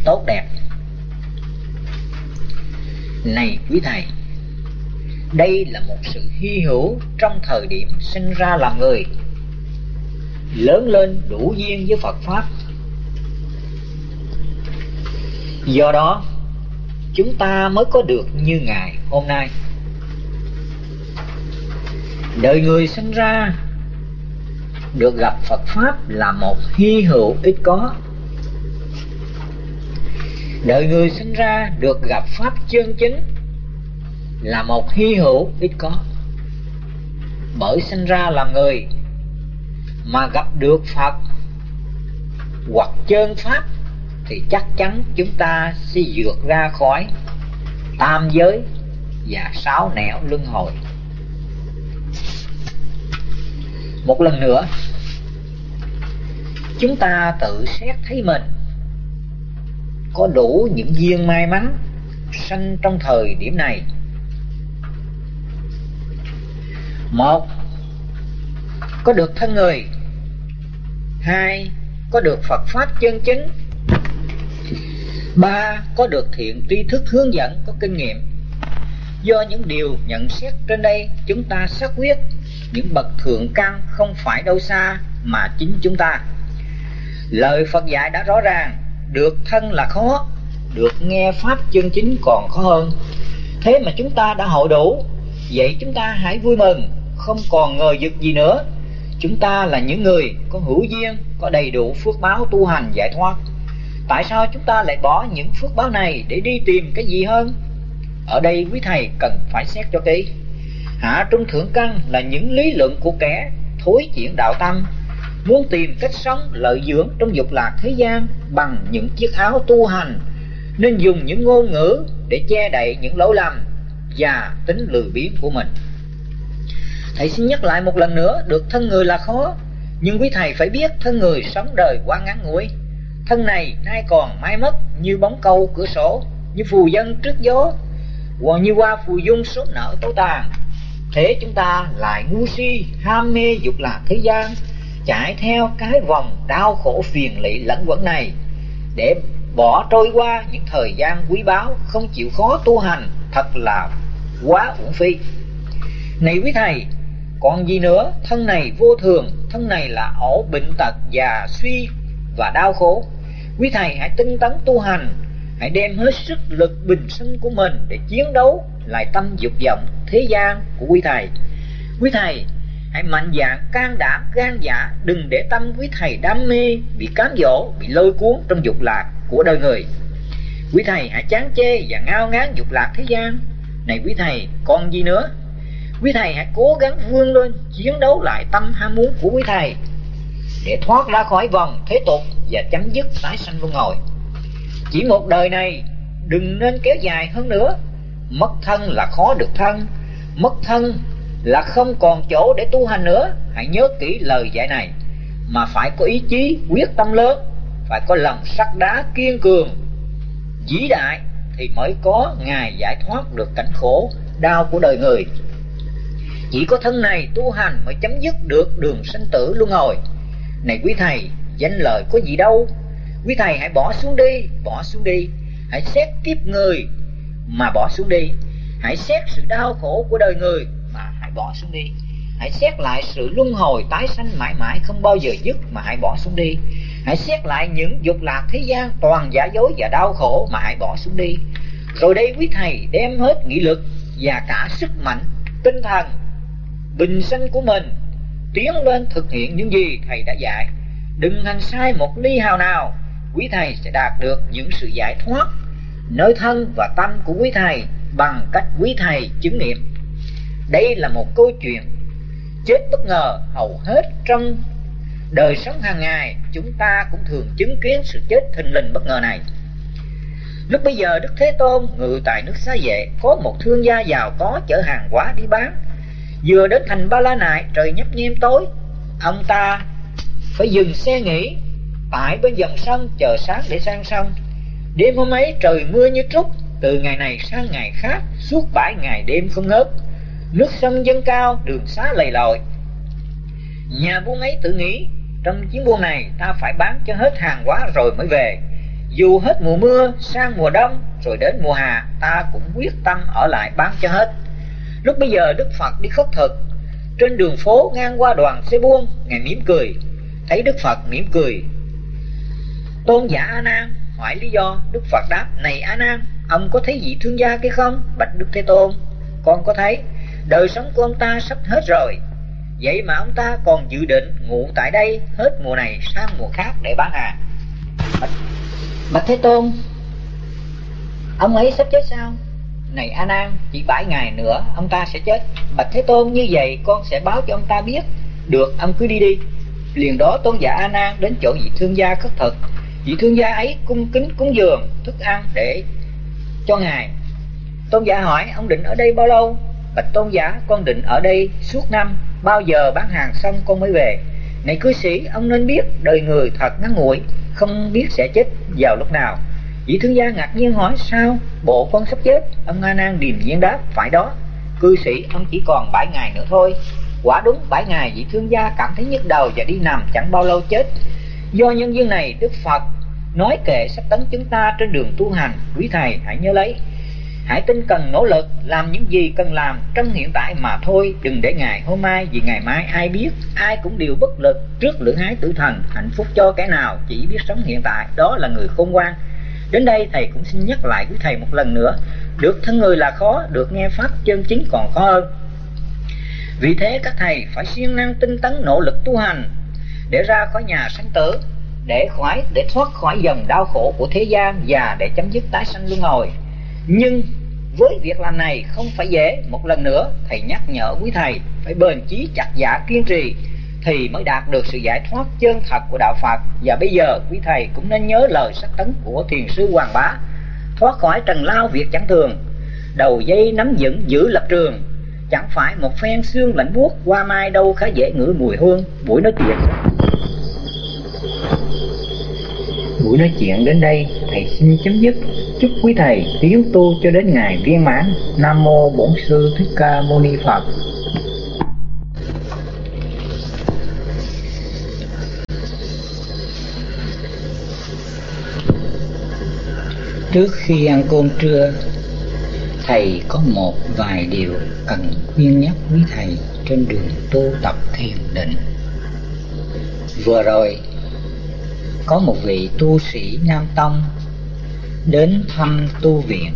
tốt đẹp. Này quý thầy, đây là một sự hy hữu trong thời điểm sinh ra làm người, lớn lên đủ duyên với phật pháp. Do đó, chúng ta mới có được như ngài hôm nay đời người sinh ra được gặp phật pháp là một hy hữu ít có. Đời người sinh ra được gặp pháp chân chính là một hy hữu ít có. Bởi sinh ra làm người mà gặp được phật hoặc chân pháp thì chắc chắn chúng ta sẽ vượt ra khỏi tam giới và sáu nẻo luân hồi. Một lần nữa, chúng ta tự xét thấy mình. Có đủ những duyên may mắn sanh trong thời điểm này. Một, có được thân người. Hai, có được phật pháp chân chính. Ba, có được thiện tri thức hướng dẫn, có kinh nghiệm. Do những điều nhận xét trên đây, chúng ta xác quyết những bậc thượng căn không phải đâu xa mà chính chúng ta. Lời phật dạy đã rõ ràng, được thân là khó, được nghe pháp chân chính còn khó hơn. Thế mà chúng ta đã hội đủ, vậy chúng ta hãy vui mừng, không còn ngờ vực gì nữa. Chúng ta là những người có hữu duyên, có đầy đủ phước báo tu hành giải thoát. Tại sao chúng ta lại bỏ những phước báo này để đi tìm cái gì hơn? Ở đây quý thầy cần phải xét cho kỹ hạ trung thượng căn là những lý luận của kẻ thối chuyển đạo tâm muốn tìm cách sống lợi dưỡng trong dục lạc thế gian bằng những chiếc áo tu hành, nên dùng những ngôn ngữ để che đậy những lỗi lầm và tính lười biếng của mình. Thầy xin nhắc lại một lần nữa, được thân người là khó, nhưng quý thầy phải biết thân người sống đời quá ngắn ngủi. Thân này nay còn mai mất như bóng câu cửa sổ, như phù dân trước gió, hoặc như hoa phù dung số nợ tối tàn thế chúng ta lại ngu si, ham mê dục lạc thế gian, chạy theo cái vòng đau khổ phiền lụy lẫn quẩn này, để bỏ trôi qua những thời gian quý báu, không chịu khó tu hành, thật là quá uổng phí. Này quý thầy, còn gì nữa? Thân này vô thường, thân này là ổ bệnh tật già suy và đau khổ. Quý thầy hãy tinh tấn tu hành, hãy đem hết sức lực bình sinh của mình để chiến đấu lại tâm dục vọng thế gian của quý thầy. Quý thầy, hãy mạnh dạn, can đảm, gan dạ đừng để tâm quý thầy đam mê, bị cám dỗ, bị lôi cuốn trong dục lạc của đời người. Quý thầy hãy chán chê và ngao ngán dục lạc thế gian. Này quý thầy, còn gì nữa? Quý thầy hãy cố gắng vươn lên, chiến đấu lại tâm ham muốn của quý thầy để thoát ra khỏi vòng thế tục và chấm dứt tái sanh luân hồi. Chỉ một đời này đừng nên kéo dài hơn nữa mất thân là khó được thân mất thân là không còn chỗ để tu hành nữa. Hãy nhớ kỹ lời dạy này. Mà phải có ý chí, quyết tâm lớn. Phải có lòng sắt đá kiên cường. Vĩ đại thì mới có ngày giải thoát được cảnh khổ, đau của đời người. Chỉ có thân này tu hành mới chấm dứt được đường sanh tử luân hồi. Này quý thầy, danh lời có gì đâu? Quý thầy hãy bỏ xuống đi, bỏ xuống đi. Hãy xét kiếp người mà bỏ xuống đi. Hãy xét sự đau khổ của đời người mà hãy bỏ xuống đi. Hãy xét lại sự luân hồi tái sanh mãi mãi không bao giờ dứt mà hãy bỏ xuống đi. Hãy xét lại những dục lạc thế gian toàn giả dối và đau khổ mà hãy bỏ xuống đi. Rồi đây quý thầy đem hết nghị lực và cả sức mạnh, tinh thần, bình sinh của mình tiến lên thực hiện những gì thầy đã dạy. Đừng hành sai một ly hào nào, quý thầy sẽ đạt được những sự giải thoát nơi thân và tâm của quý thầy bằng cách quý thầy chứng nghiệm đây là một câu chuyện chết bất ngờ hầu hết trong đời sống hàng ngày chúng ta cũng thường chứng kiến sự chết thình lình bất ngờ này. Lúc bây giờ đức thế tôn ngự tại nước xá vệ có một thương gia giàu có chở hàng hóa đi bán. Vừa đến thành ba la nại, trời nhấp nhem tối, ông ta phải dừng xe nghỉ tại bên dòng sông chờ sáng để sang sông đêm hôm ấy trời mưa như trút từ ngày này sang ngày khác, suốt bảy ngày đêm không ngớt. Nước sông dâng cao, đường xá lầy lội. Nhà buôn ấy tự nghĩ, trong chuyến buôn này ta phải bán cho hết hàng hóa rồi mới về. Dù hết mùa mưa, sang mùa đông, rồi đến mùa hạ, ta cũng quyết tâm ở lại bán cho hết. Lúc bây giờ đức phật đi khất thực trên đường phố ngang qua đoàn xe buôn ngài mỉm cười. Thấy đức phật mỉm cười. Tôn giả a nan hỏi lý do đức phật đáp này a nan ông có thấy vị thương gia kia không? Bạch đức thế tôn con có thấy. Đời sống của ông ta sắp hết rồi. Vậy mà ông ta còn dự định ngủ tại đây hết mùa này sang mùa khác để bán hàng. Bạch, bạch thế tôn ông ấy sắp chết sao? Này a nan chỉ bảy ngày nữa ông ta sẽ chết. Bạch thế tôn như vậy con sẽ báo cho ông ta biết. Được ông cứ đi đi. Liền đó tôn giả a nan đến chỗ vị thương gia khất thực vị thương gia ấy cung kính cúng dường, thức ăn để cho ngài. Tôn giả hỏi, ông định ở đây bao lâu? Bạch tôn giả, con định ở đây suốt năm, bao giờ bán hàng xong con mới về. Này cư sĩ, ông nên biết đời người thật ngắn ngủi, không biết sẽ chết vào lúc nào. Vị thương gia ngạc nhiên hỏi, sao? Bộ con sắp chết. Ông a nan điềm nhiên đáp, phải đó. Cư sĩ, ông chỉ còn bảy ngày nữa thôi. Quả đúng bảy ngày, vị thương gia cảm thấy nhức đầu và đi nằm chẳng bao lâu chết do nhân duyên này, đức phật, nói kệ sách tấn chúng ta trên đường tu hành, quý thầy, hãy nhớ lấy. Hãy tinh cần nỗ lực, làm những gì cần làm trong hiện tại mà thôi, đừng để ngày hôm mai vì ngày mai ai biết, ai cũng đều bất lực trước lưỡng hái tử thần, hạnh phúc cho cái nào chỉ biết sống hiện tại, đó là người khôn ngoan. Đến đây thầy cũng xin nhắc lại quý thầy một lần nữa, được thân người là khó, được nghe pháp chân chính còn khó hơn. Vì thế các thầy phải siêng năng tinh tấn nỗ lực tu hành để ra khỏi nhà sanh tử, để khỏi, để thoát khỏi dòng đau khổ của thế gian và để chấm dứt tái sanh luân hồi. Nhưng với việc làm này không phải dễ. Một lần nữa, thầy nhắc nhở quý thầy phải bền chí chặt giả kiên trì thì mới đạt được sự giải thoát chân thật của đạo Phật. Và bây giờ quý thầy cũng nên nhớ lời sách tấn của thiền sư Hoàng Bá. Thoát khỏi trần lao việc chẳng thường, đầu dây nắm vững giữ lập trường chẳng phải một phen xương lạnh buốt qua mai đâu khá dễ ngửi mùi hương. Buổi nói chuyện. Buổi nói chuyện đến đây thầy xin chấm dứt. Chúc quý thầy tiến tu cho đến ngày viên mãn. Nam mô bổn sư thích ca mâu ni phật. Trước khi ăn cơm trưa thầy có một vài điều cần khuyên nhắc quý thầy trên đường tu tập thiền định vừa rồi có một vị tu sĩ nam tông đến thăm tu viện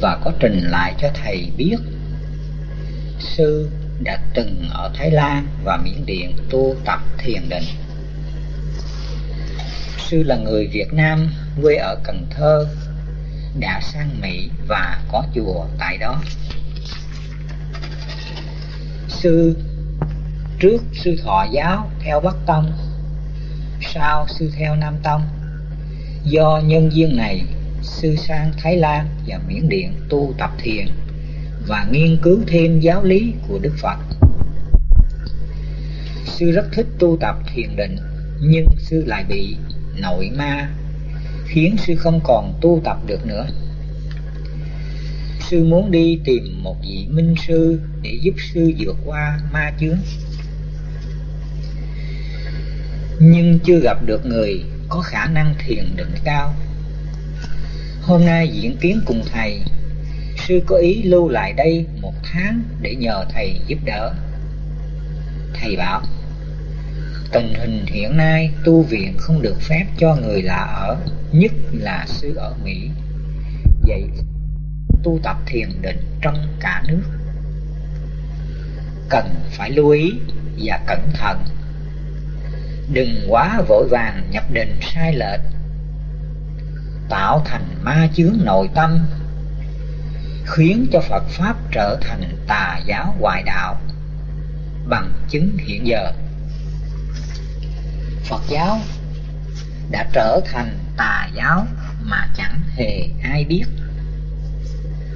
và có trình lại cho thầy biết sư đã từng ở Thái Lan và Miến Điện tu tập thiền định. Sư là người Việt Nam quê ở Cần Thơ, đã sang Mỹ và có chùa tại đó. Sư trước sư thọ giáo theo Bắc Tông, sau sư theo Nam Tông. Do nhân duyên này, sư sang Thái Lan và Miến Điện tu tập thiền và nghiên cứu thêm giáo lý của Đức Phật. Sư rất thích tu tập thiền định, nhưng sư lại bị nội ma khiến sư không còn tu tập được nữa. Sư muốn đi tìm một vị minh sư để giúp sư vượt qua ma chướng. Nhưng chưa gặp được người có khả năng thiền định cao. Hôm nay diễn kiến cùng thầy sư có ý lưu lại đây một tháng để nhờ thầy giúp đỡ. Thầy bảo, tình hình hiện nay tu viện không được phép cho người lạ ở, nhất là sư ở Mỹ. Vậy tu tập thiền định trong cả nước cần phải lưu ý và cẩn thận đừng quá vội vàng nhập định sai lệch tạo thành ma chướng nội tâm khiến cho Phật Pháp trở thành tà giáo ngoại đạo bằng chứng hiện giờ. Phật giáo đã trở thành tà giáo mà chẳng hề ai biết.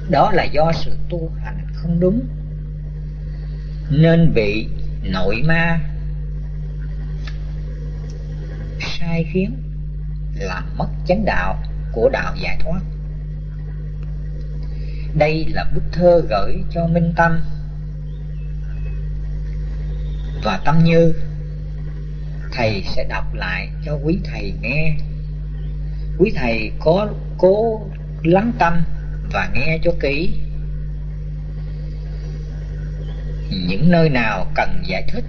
Đó là do sự tu hành không đúng. Nên bị nội ma sai khiến làm mất chánh đạo của đạo giải thoát. Đây là bức thơ gửi cho Minh Tâm Và Tâm Như. Thầy sẽ đọc lại cho quý thầy nghe. Quý thầy có cố lắng tâm và nghe cho kỹ. Những nơi nào cần giải thích,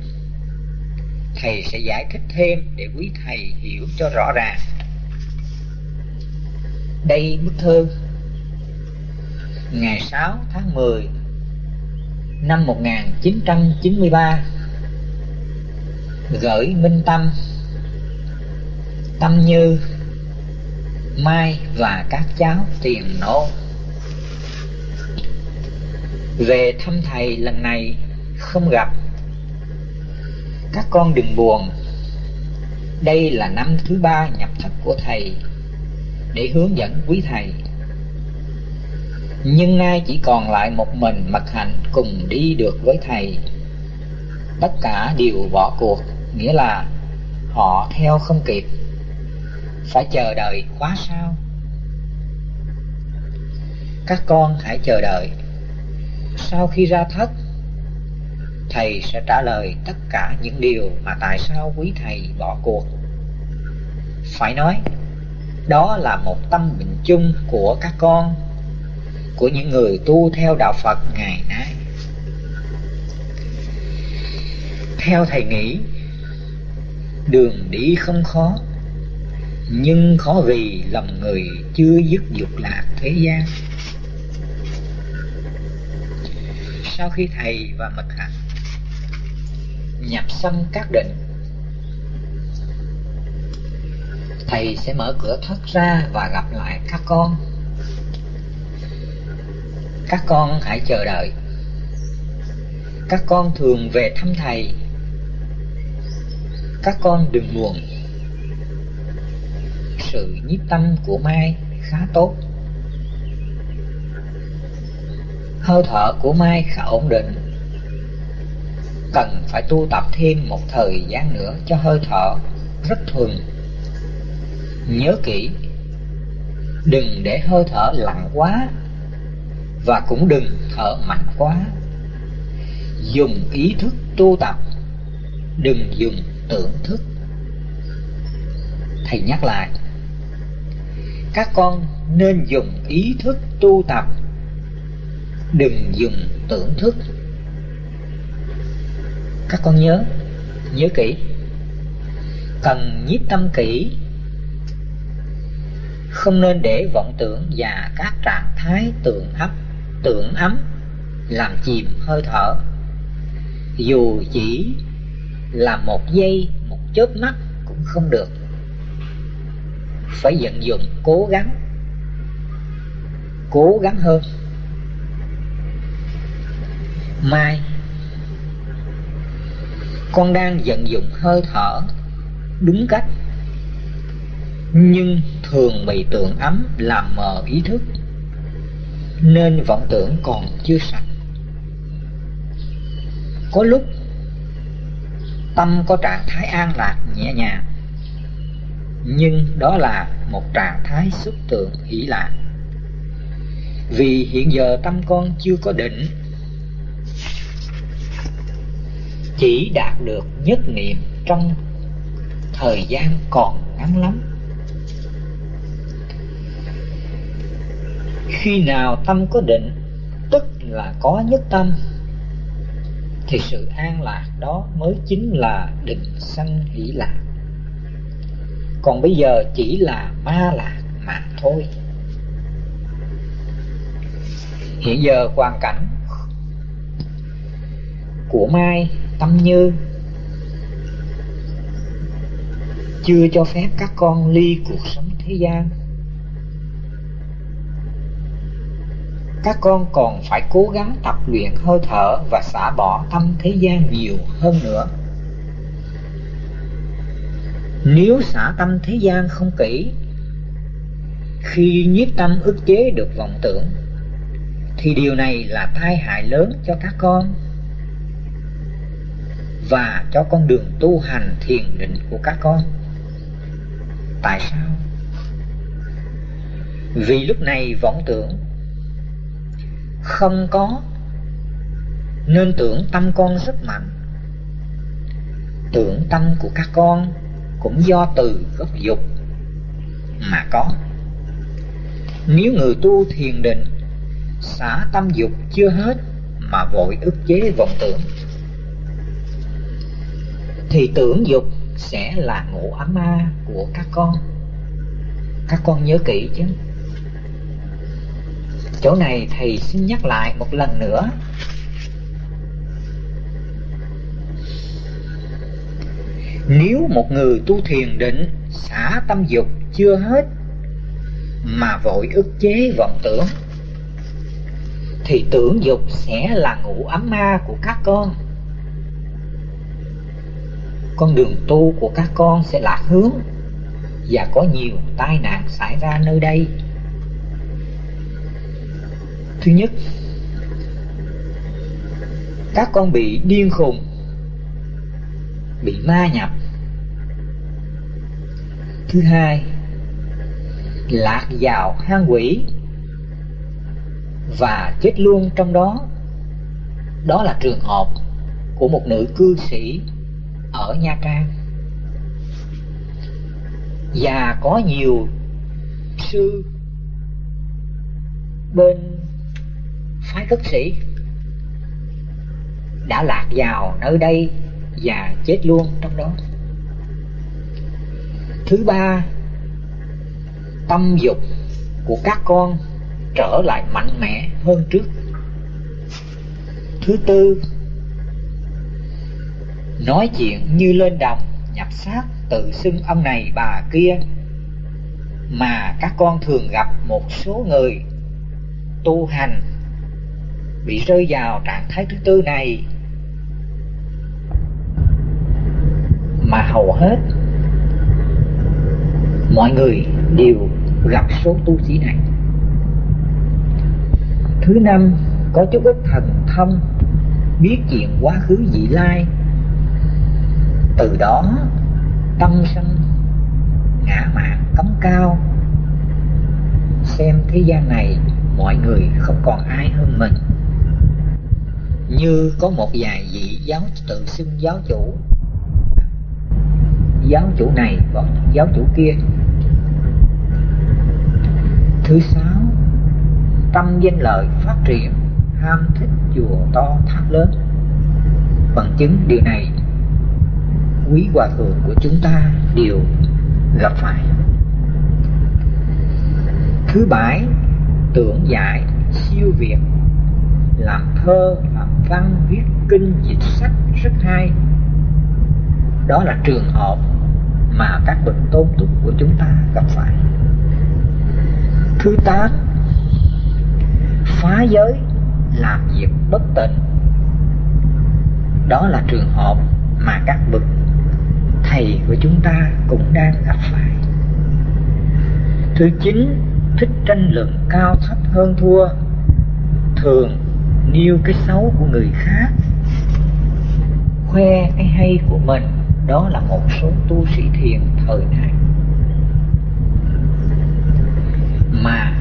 Thầy sẽ giải thích thêm để quý thầy hiểu cho rõ ràng. Đây bức thư, ngày 6 tháng 10 năm 1993 gửi Minh Tâm, Tâm Như, Mai và các cháu tiền nô. Về thăm thầy lần này không gặp Các con đừng buồn Đây là năm thứ ba nhập thất của thầy Để hướng dẫn quý thầy nhưng nay chỉ còn lại một mình Mật Hạnh cùng đi được với thầy. Tất cả đều bỏ cuộc, nghĩa là họ theo không kịp, phải chờ đợi quá sao. Các con hãy chờ đợi, sau khi ra thất, thầy sẽ trả lời tất cả những điều mà tại sao quý thầy bỏ cuộc. Phải nói, đó là một tâm bệnh chung của các con của những người tu theo đạo Phật ngày nay. Theo thầy nghĩ, đường đi không khó, nhưng khó vì lòng người chưa dứt dục lạc thế gian. Sau khi thầy và mật hạnh nhập xâm các định, thầy sẽ mở cửa thoát ra và gặp lại các con các con hãy chờ đợi các con thường về thăm thầy các con đừng buồn sự nhiếp tâm của mai khá tốt. Hơi thở của mai khá ổn định. Cần phải tu tập thêm một thời gian nữa cho hơi thở rất thuần. Nhớ kỹ, đừng để hơi thở lặng quá và cũng đừng thở mạnh quá. Dùng ý thức tu tập, đừng dùng tưởng thức. Thầy nhắc lại, các con nên dùng ý thức tu tập, đừng dùng tưởng thức. Các con nhớ nhớ kỹ, cần nhiếp tâm kỹ. Không nên để vọng tưởng và các trạng thái tưởng ấp tưởng ấm làm chìm hơi thở. Dù chỉ là một giây, một chớp mắt cũng không được. Phải vận dụng cố gắng cố gắng hơn. Mai, con đang vận dụng hơi thở đúng cách, nhưng thường bị tưởng ấm làm mờ ý thức, nên vọng tưởng còn chưa sạch. Có lúc tâm có trạng thái an lạc nhẹ nhàng. Nhưng đó là một trạng thái xúc tượng hỷ lạc. Vì hiện giờ tâm con chưa có định, chỉ đạt được nhất niệm trong thời gian còn ngắn lắm. Khi nào tâm có định, tức là có nhất tâm thì sự an lạc đó mới chính là định sanh hỷ lạc. Còn bây giờ chỉ là ma lạc mà thôi. Hiện giờ hoàn cảnh của mai tâm như chưa cho phép các con ly cuộc sống thế gian. Các con còn phải cố gắng tập luyện hơi thở và xả bỏ tâm thế gian nhiều hơn nữa. Nếu xả tâm thế gian không kỹ, khi nhiếp tâm ức chế được vọng tưởng, thì điều này là tai hại lớn cho các con và cho con đường tu hành thiền định của các con. Tại sao? Vì lúc này vọng tưởng không có. Nên tưởng tâm con rất mạnh. Tưởng tâm của các con cũng do từ gốc dục mà có. Nếu người tu thiền định, xả tâm dục chưa hết mà vội ức chế vọng tưởng, thì tưởng dục sẽ là ngũ ấm ma của các con. Các con nhớ kỹ chứ chỗ này thầy xin nhắc lại một lần nữa. Nếu một người tu thiền định, xả tâm dục chưa hết, mà vội ức chế vọng tưởng, thì tưởng dục sẽ là ngũ ấm ma của các con. Con đường tu của các con sẽ lạc hướng, và có nhiều tai nạn xảy ra nơi đây thứ nhất, các con bị điên khùng, bị ma nhập. Thứ hai, lạc vào hang quỷ và chết luôn trong đó. Đó là trường hợp của một nữ cư sĩ ở nha trang. Và có nhiều sư bên phái cất sĩ. Đã lạc vào nơi đây và chết luôn trong đó. Thứ ba, tâm dục của các con trở lại mạnh mẽ hơn trước. Thứ tư, nói chuyện như lên đồng, nhập xác tự xưng ông này bà kia, mà các con thường gặp một số người tu hành bị rơi vào trạng thái thứ tư này. Mà hầu hết, mọi người đều gặp số tu sĩ này. Thứ năm, có chút ít thần thông, biết chuyện quá khứ vị lai. Từ đó tâm sân, ngã mạn cấm cao. Xem thế gian này, mọi người không còn ai hơn mình như có một vài vị giáo tự xưng giáo chủ. Giáo chủ này còn giáo chủ kia. Thứ sáu, tâm danh lợi phát triển, ham thích chùa to tháp lớn. Bằng chứng, điều này quý hòa thượng của chúng ta đều gặp phải. Thứ bảy, tưởng giải siêu việt, làm thơ văn viết kinh dịch sách rất hay. Đó là trường hợp mà các bậc tôn túc của chúng ta gặp phải. Thứ tám, phá giới, làm việc bất tịnh. Đó là trường hợp mà các bậc thầy của chúng ta cũng đang gặp phải. Thứ chín, thích tranh luận cao thấp hơn thua, thường nêu cái xấu của người khác. Khoe cái hay của mình, đó là một số tu sĩ thiền thời nay. Mà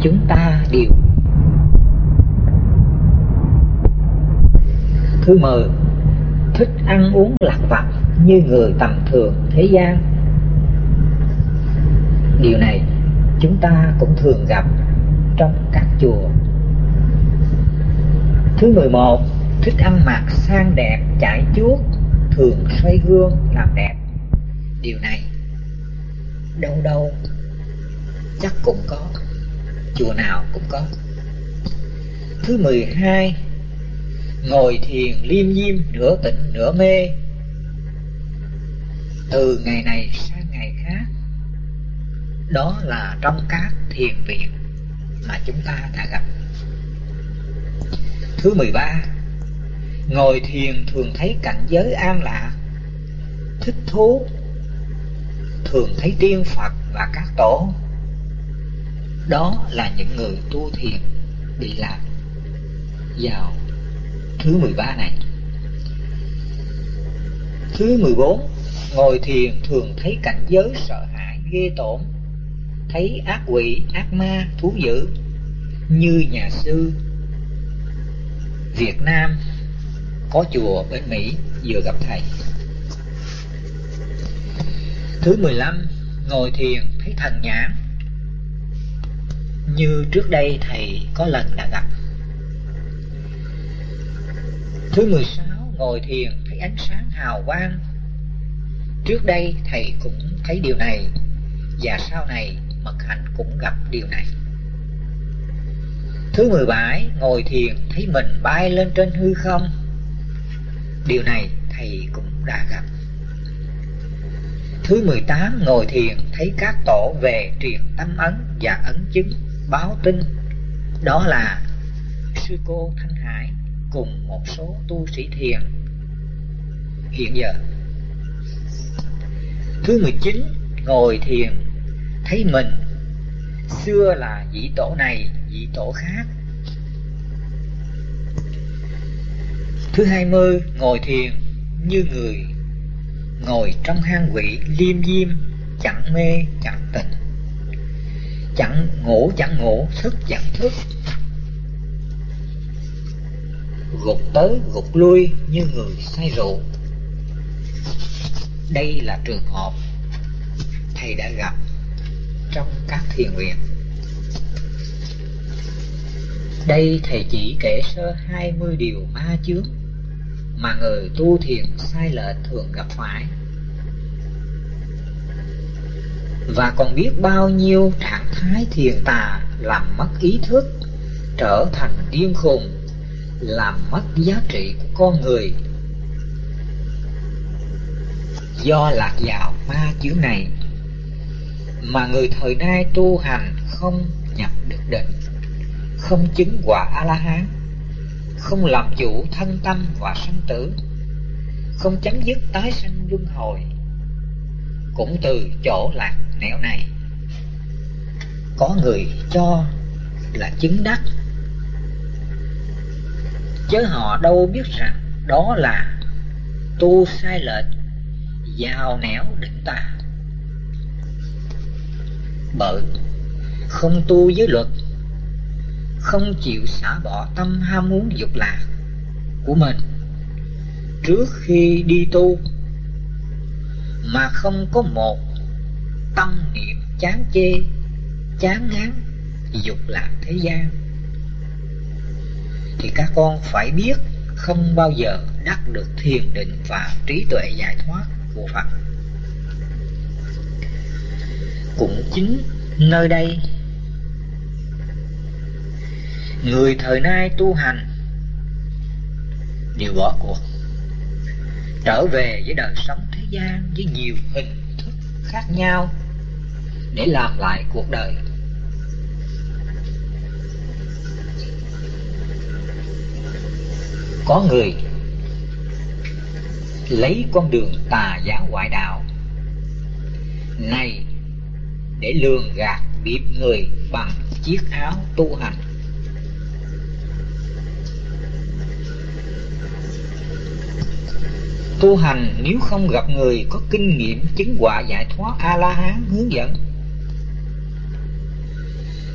chúng ta đều thứ mười thích ăn uống lạc vặt như người tầm thường thế gian. Điều này chúng ta cũng thường gặp trong các chùa thứ mười một thích ăn mặc sang đẹp, chải chuốt, thường xoay gương, làm đẹp. Điều này, đâu đâu, chắc cũng có, chùa nào cũng có. Thứ mười hai, ngồi thiền liêm diêm nửa tỉnh nửa mê. Từ ngày này sang ngày khác, đó là trong các thiền viện mà chúng ta đã gặp thứ mười ba. Ngồi thiền thường thấy cảnh giới an lạc thích thú thường thấy tiên phật và các tổ. Đó là những người tu thiền bị lạc vào thứ 13 này. Thứ 14 Ngồi thiền thường thấy cảnh giới sợ hãi ghê tổn Thấy ác quỷ, ác ma, thú dữ Như nhà sư Việt Nam, Có chùa bên Mỹ vừa gặp thầy. Thứ 15 Ngồi thiền thấy thần nhãn. Như trước đây thầy có lần đã gặp. Thứ 16 ngồi thiền thấy ánh sáng hào quang. Trước đây thầy cũng thấy điều này Và sau này Mật Hạnh cũng gặp điều này. Thứ 17 ngồi thiền thấy mình bay lên trên hư không? Điều này thầy cũng đã gặp. Thứ 18 ngồi thiền thấy các tổ về truyền tâm ấn và ấn chứng báo tin. Đó là sư cô Thanh Hải cùng một số tu sĩ thiền. Hiện giờ. Thứ 19, ngồi thiền thấy mình. Xưa là vị tổ này, vị tổ khác. Thứ 20, ngồi thiền như người. Ngồi trong hang quỷ liêm diêm chẳng mê chẳng tỉnh. Chẳng ngủ chẳng ngủ thức chẳng thức. Gục tới gục lui như người say rượu. Đây là trường hợp thầy đã gặp trong các thiền viện đây thầy chỉ kể sơ 20 điều ma chướng mà người tu thiền sai lệch thường gặp phải. Và còn biết bao nhiêu trạng thái thiền tà làm mất ý thức, trở thành điên khùng, làm mất giá trị của con người. Do lạc vào ma chướng này mà người thời nay tu hành không nhập được định không chứng quả a la hán không làm chủ thân tâm và sanh tử, không chấm dứt tái sanh luân hồi, cũng từ chỗ lạc nẻo này. Có người cho là chứng đắc. Chứ họ đâu biết rằng đó là tu sai lệch vào nẻo định tà. Bởi không tu với luật không chịu xả bỏ tâm ham muốn dục lạc của mình trước khi đi tu mà không có một tâm niệm chán chê, chán ngán dục lạc thế gian, thì các con phải biết không bao giờ đắc được thiền định và trí tuệ giải thoát của Phật. Cũng chính nơi đây người thời nay tu hành đều bỏ cuộc, trở về với đời sống thế gian với nhiều hình thức khác nhau để làm lại cuộc đời. Có người lấy con đường tà giáo ngoại đạo này để lường gạt bịp người bằng chiếc áo tu hành. Tu hành nếu không gặp người có kinh nghiệm chứng quả giải thoát a la hán hướng dẫn.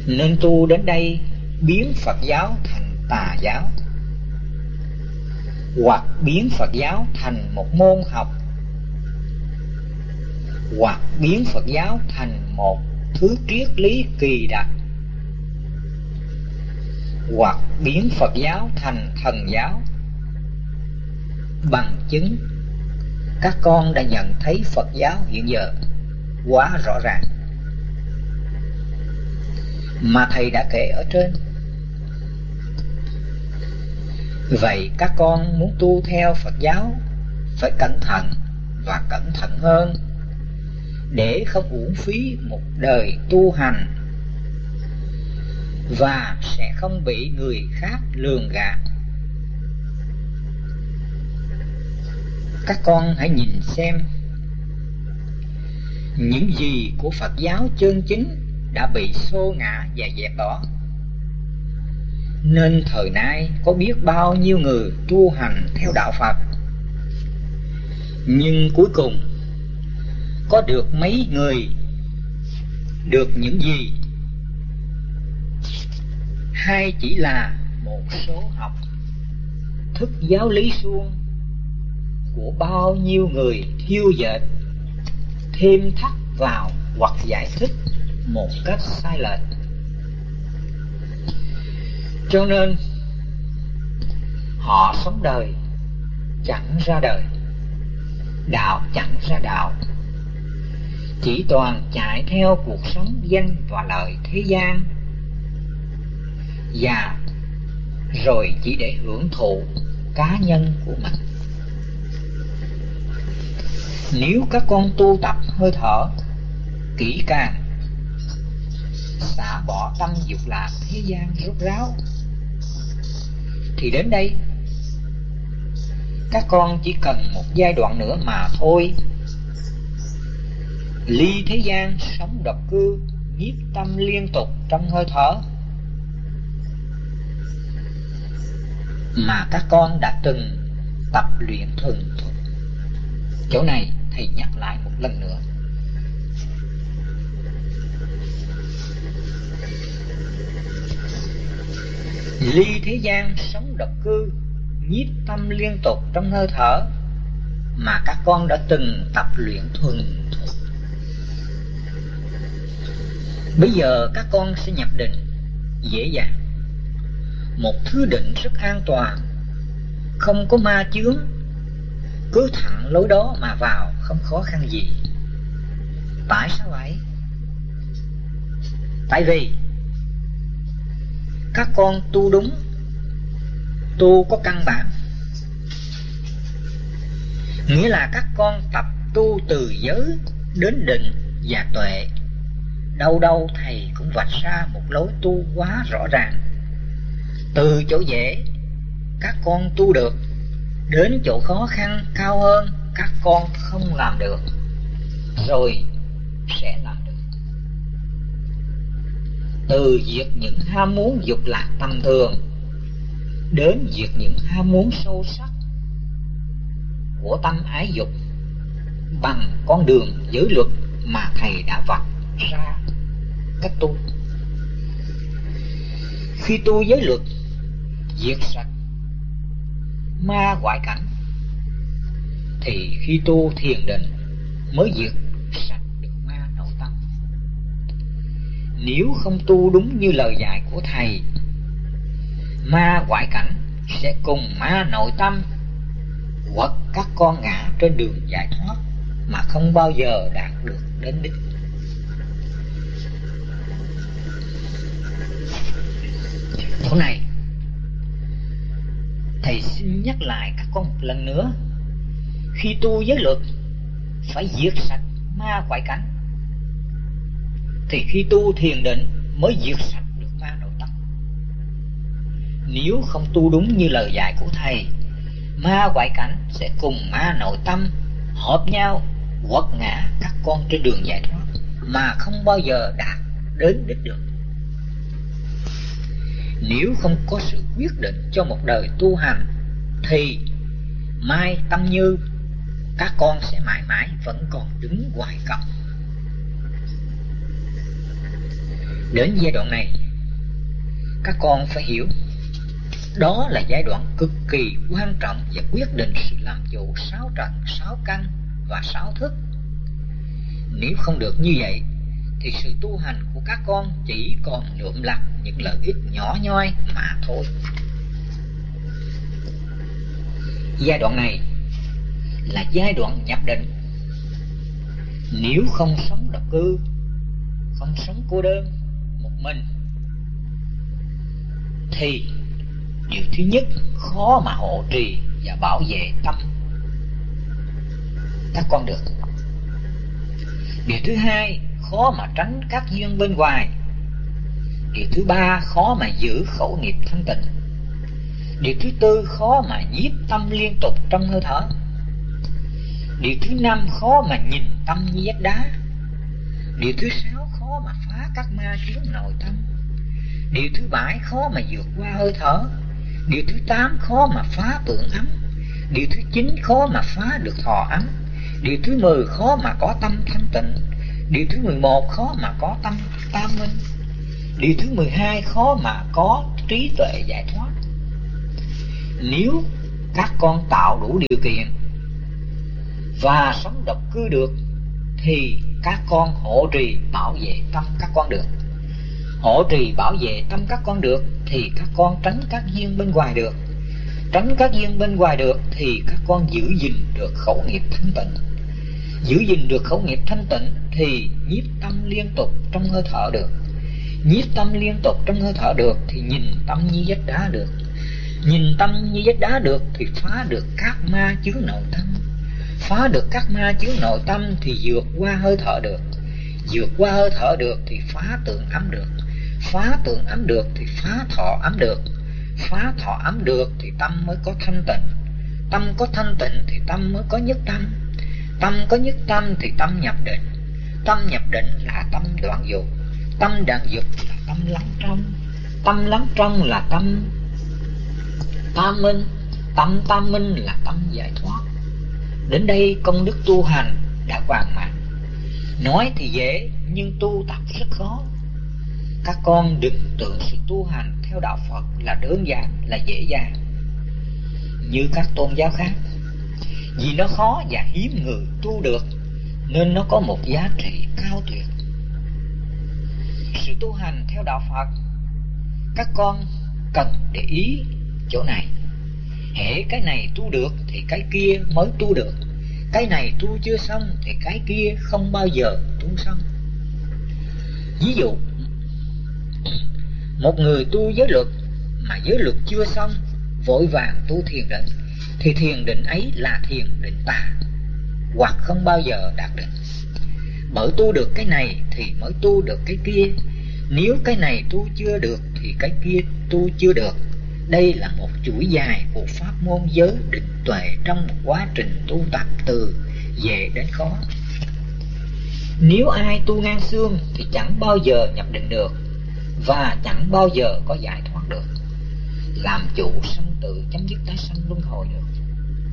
Nên tu đến đây biến phật giáo thành tà giáo, hoặc biến phật giáo thành một môn học, hoặc biến phật giáo thành một thứ triết lý kỳ đặc, hoặc biến phật giáo thành thần giáo bằng chứng. Các con đã nhận thấy phật giáo hiện giờ quá rõ ràng. Mà thầy đã kể ở trên. Vậy các con muốn tu theo phật giáo phải cẩn thận và cẩn thận hơn. Để không uổng phí một đời tu hành. Và sẽ không bị người khác lường gạt. Các con hãy nhìn xem. Những gì của phật giáo chân chính đã bị xô ngã và dẹp bỏ. Nên thời nay có biết bao nhiêu người tu hành theo đạo phật. Nhưng cuối cùng, có được mấy người, được những gì? Hay chỉ là một số học thức giáo lý suông của bao nhiêu người thiêu dệt, thêm thắt vào hoặc giải thích một cách sai lệch. Cho nên, họ sống đời chẳng ra đời, đạo chẳng ra đạo. Chỉ toàn chạy theo cuộc sống danh và lợi thế gian. Và rồi chỉ để hưởng thụ cá nhân của mình nếu các con tu tập hơi thở, kỹ càng, xả bỏ tâm dục lạc thế gian rốt ráo thì đến đây, các con chỉ cần một giai đoạn nữa mà thôi. Ly thế gian sống độc cư, nhiếp tâm liên tục trong hơi thở. Mà các con đã từng tập luyện thuần thục. Chỗ này thầy nhắc lại một lần nữa. Ly thế gian sống độc cư, nhiếp tâm liên tục trong hơi thở mà các con đã từng tập luyện thuần thục. Bây giờ các con sẽ nhập định, dễ dàng. Một thứ định rất an toàn, không có ma chướng cứ thẳng lối đó mà vào, không khó khăn gì. Tại sao vậy? Tại vì các con tu đúng, tu có căn bản. Nghĩa là các con tập tu từ giới đến định và tuệ. Đâu đâu thầy cũng vạch ra một lối tu quá rõ ràng. Từ chỗ dễ, các con tu được đến chỗ khó khăn cao hơn, các con không làm được, rồi sẽ làm được. Từ diệt những ham muốn dục lạc tầm thường đến diệt những ham muốn sâu sắc của tâm ái dục bằng con đường giới luật mà thầy đã vạch ra cách tu. Khi tu giới luật diệt sạch ma ngoại cảnh, thì khi tu thiền định mới diệt sạch được ma nội tâm. Nếu không tu đúng như lời dạy của thầy, ma ngoại cảnh sẽ cùng ma nội tâm quật các con ngã trên đường giải thoát mà không bao giờ đạt được đến đích. Chỗ này thầy xin nhắc lại các con một lần nữa. Khi tu giới luật, phải diệt sạch ma ngoại cảnh thì khi tu thiền định, mới diệt sạch được ma nội tâm nếu không tu đúng như lời dạy của thầy, ma ngoại cảnh sẽ cùng ma nội tâm hợp nhau quật ngã các con trên đường giải thoát mà không bao giờ đạt đến đích được nếu không có sự quyết định cho một đời tu hành, thì mai tâm như các con sẽ mãi mãi vẫn còn đứng ngoài cổng. Đến giai đoạn này, các con phải hiểu, đó là giai đoạn cực kỳ quan trọng và quyết định sự làm chủ sáu trận, sáu căn và sáu thức. Nếu không được như vậy thì sự tu hành của các con chỉ còn lượm lặt những lợi ích nhỏ nhoi mà thôi. Giai đoạn này là giai đoạn nhập định. Nếu không sống độc cư, không sống cô đơn, một mình, thì điều thứ nhất khó mà hộ trì và bảo vệ tâm các con được. Điều thứ hai khó mà tránh các duyên bên ngoài. Điều thứ ba, khó mà giữ khẩu nghiệp thanh tịnh. Điều thứ tư, khó mà nhiếp tâm liên tục trong hơi thở. Điều thứ năm, khó mà nhìn tâm như vách đá. Điều thứ sáu, khó mà phá các ma chướng nội tâm. Điều thứ bảy, khó mà vượt qua hơi thở. Điều thứ tám, khó mà phá tượng ấm. Điều thứ chín, khó mà phá được thọ ấm. Điều thứ mười, khó mà có tâm thanh tịnh điều thứ mười một khó mà có tâm, tam minh. Điều thứ mười hai khó mà có trí tuệ giải thoát. Nếu các con tạo đủ điều kiện và sống độc cư được, thì các con hộ trì bảo vệ tâm các con được. Hộ trì bảo vệ tâm các con được, thì các con tránh các duyên bên ngoài được. Tránh các duyên bên ngoài được, thì các con giữ gìn được khẩu nghiệp thanh tịnh giữ gìn được khẩu nghiệp thanh tịnh thì nhiếp tâm liên tục trong hơi thở được. Nhiếp tâm liên tục trong hơi thở được thì nhìn tâm như vách đá được. Nhìn tâm như vách đá được thì phá được các ma chướng nội tâm. Phá được các ma chướng nội tâm thì vượt qua hơi thở được. Vượt qua hơi thở được thì phá tượng ấm được. Phá tượng ấm được thì phá thọ ấm được. Phá thọ ấm được thì tâm mới có thanh tịnh. Tâm có thanh tịnh thì tâm mới có nhất tâm tâm có nhất tâm thì tâm nhập định. Tâm nhập định là tâm đoạn dục. Tâm đoạn dục là tâm lắng trong. Tâm lắng trong là tâm tam minh. Tâm tam minh là tâm giải thoát. Đến đây công đức tu hành đã hoàn mãn nói thì dễ, nhưng tu tập rất khó. Các con đừng tưởng sự tu hành theo đạo phật là đơn giản, là dễ dàng. Như các tôn giáo khác vì nó khó và hiếm người tu được, nên nó có một giá trị cao tuyệt. Sự tu hành theo đạo phật, các con cần để ý chỗ này. Hễ cái này tu được thì cái kia mới tu được. Cái này tu chưa xong thì cái kia không bao giờ tu xong. Ví dụ, một người tu giới luật mà giới luật chưa xong, vội vàng tu thiền định thì thiền định ấy là thiền định tà, hoặc không bao giờ đạt định bởi tu được cái này thì mới tu được cái kia. Nếu cái này tu chưa được thì cái kia tu chưa được. Đây là một chuỗi dài của pháp môn giới định tuệ trong một quá trình tu tập từ về đến khó. Nếu ai tu ngang xương thì chẳng bao giờ nhập định được và chẳng bao giờ có giải thoát được làm chủ sanh tử chấm dứt tái sanh luân hồi được.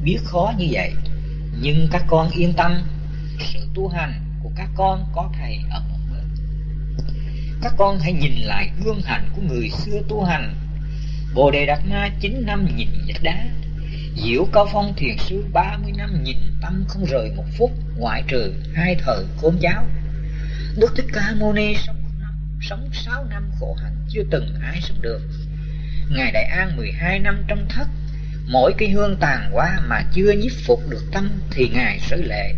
Biết khó như vậy nhưng các con yên tâm. Sự tu hành của các con có thầy ở một bên. Các con hãy nhìn lại gương hạnh của người xưa tu hành. Bồ đề đạt ma chín năm nhìn vách đá diệu cao phong thiền sư ba mươi năm nhìn tâm không rời một phút ngoại trừ hai thời khôn giáo đức thích ca mâu ni sống sống sáu năm khổ hạnh chưa từng ai sống được ngài đại an mười hai năm trong thất, mỗi cái hương tàn qua mà chưa nhiếp phục được tâm thì ngài xử lệ.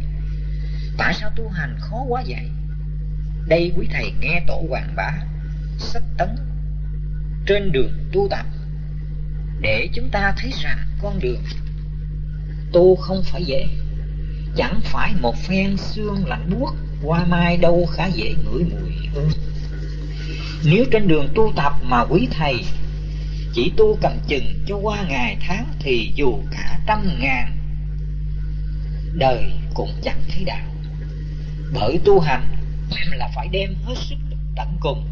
Tại sao tu hành khó quá vậy? Đây quý thầy nghe tổ hoàng bá sách tấn trên đường tu tập, để chúng ta thấy rằng con đường tu không phải dễ. Chẳng phải một phen xương lạnh buốt qua mai đâu khá dễ ngửi mùi hương nếu trên đường tu tập mà quý thầy chỉ tu cầm chừng cho qua ngày tháng thì dù cả trăm ngàn, đời cũng chẳng thấy đạo. Bởi tu hành là phải đem hết sức tận cùng,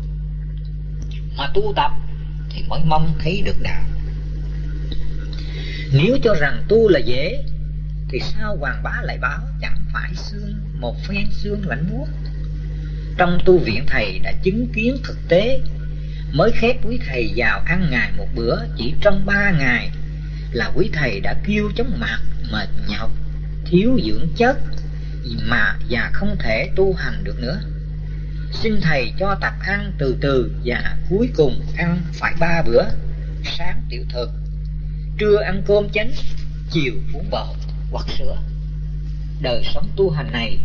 mà tu tập thì mới mong thấy được đạo. Nếu cho rằng tu là dễ, thì sao hoàng bá lại báo chẳng phải xương, một phen xương lạnh buốt? Trong tu viện thầy đã chứng kiến thực tế mới khép quý thầy vào ăn ngày một bữa, chỉ trong ba ngày, là quý thầy đã kêu chóng mặt, mệt nhọc, thiếu dưỡng chất, mà và không thể tu hành được nữa. Xin thầy cho tập ăn từ từ và cuối cùng ăn phải ba bữa, sáng tiểu thực, trưa ăn cơm chánh, chiều uống bột hoặc sữa. Đời sống tu hành này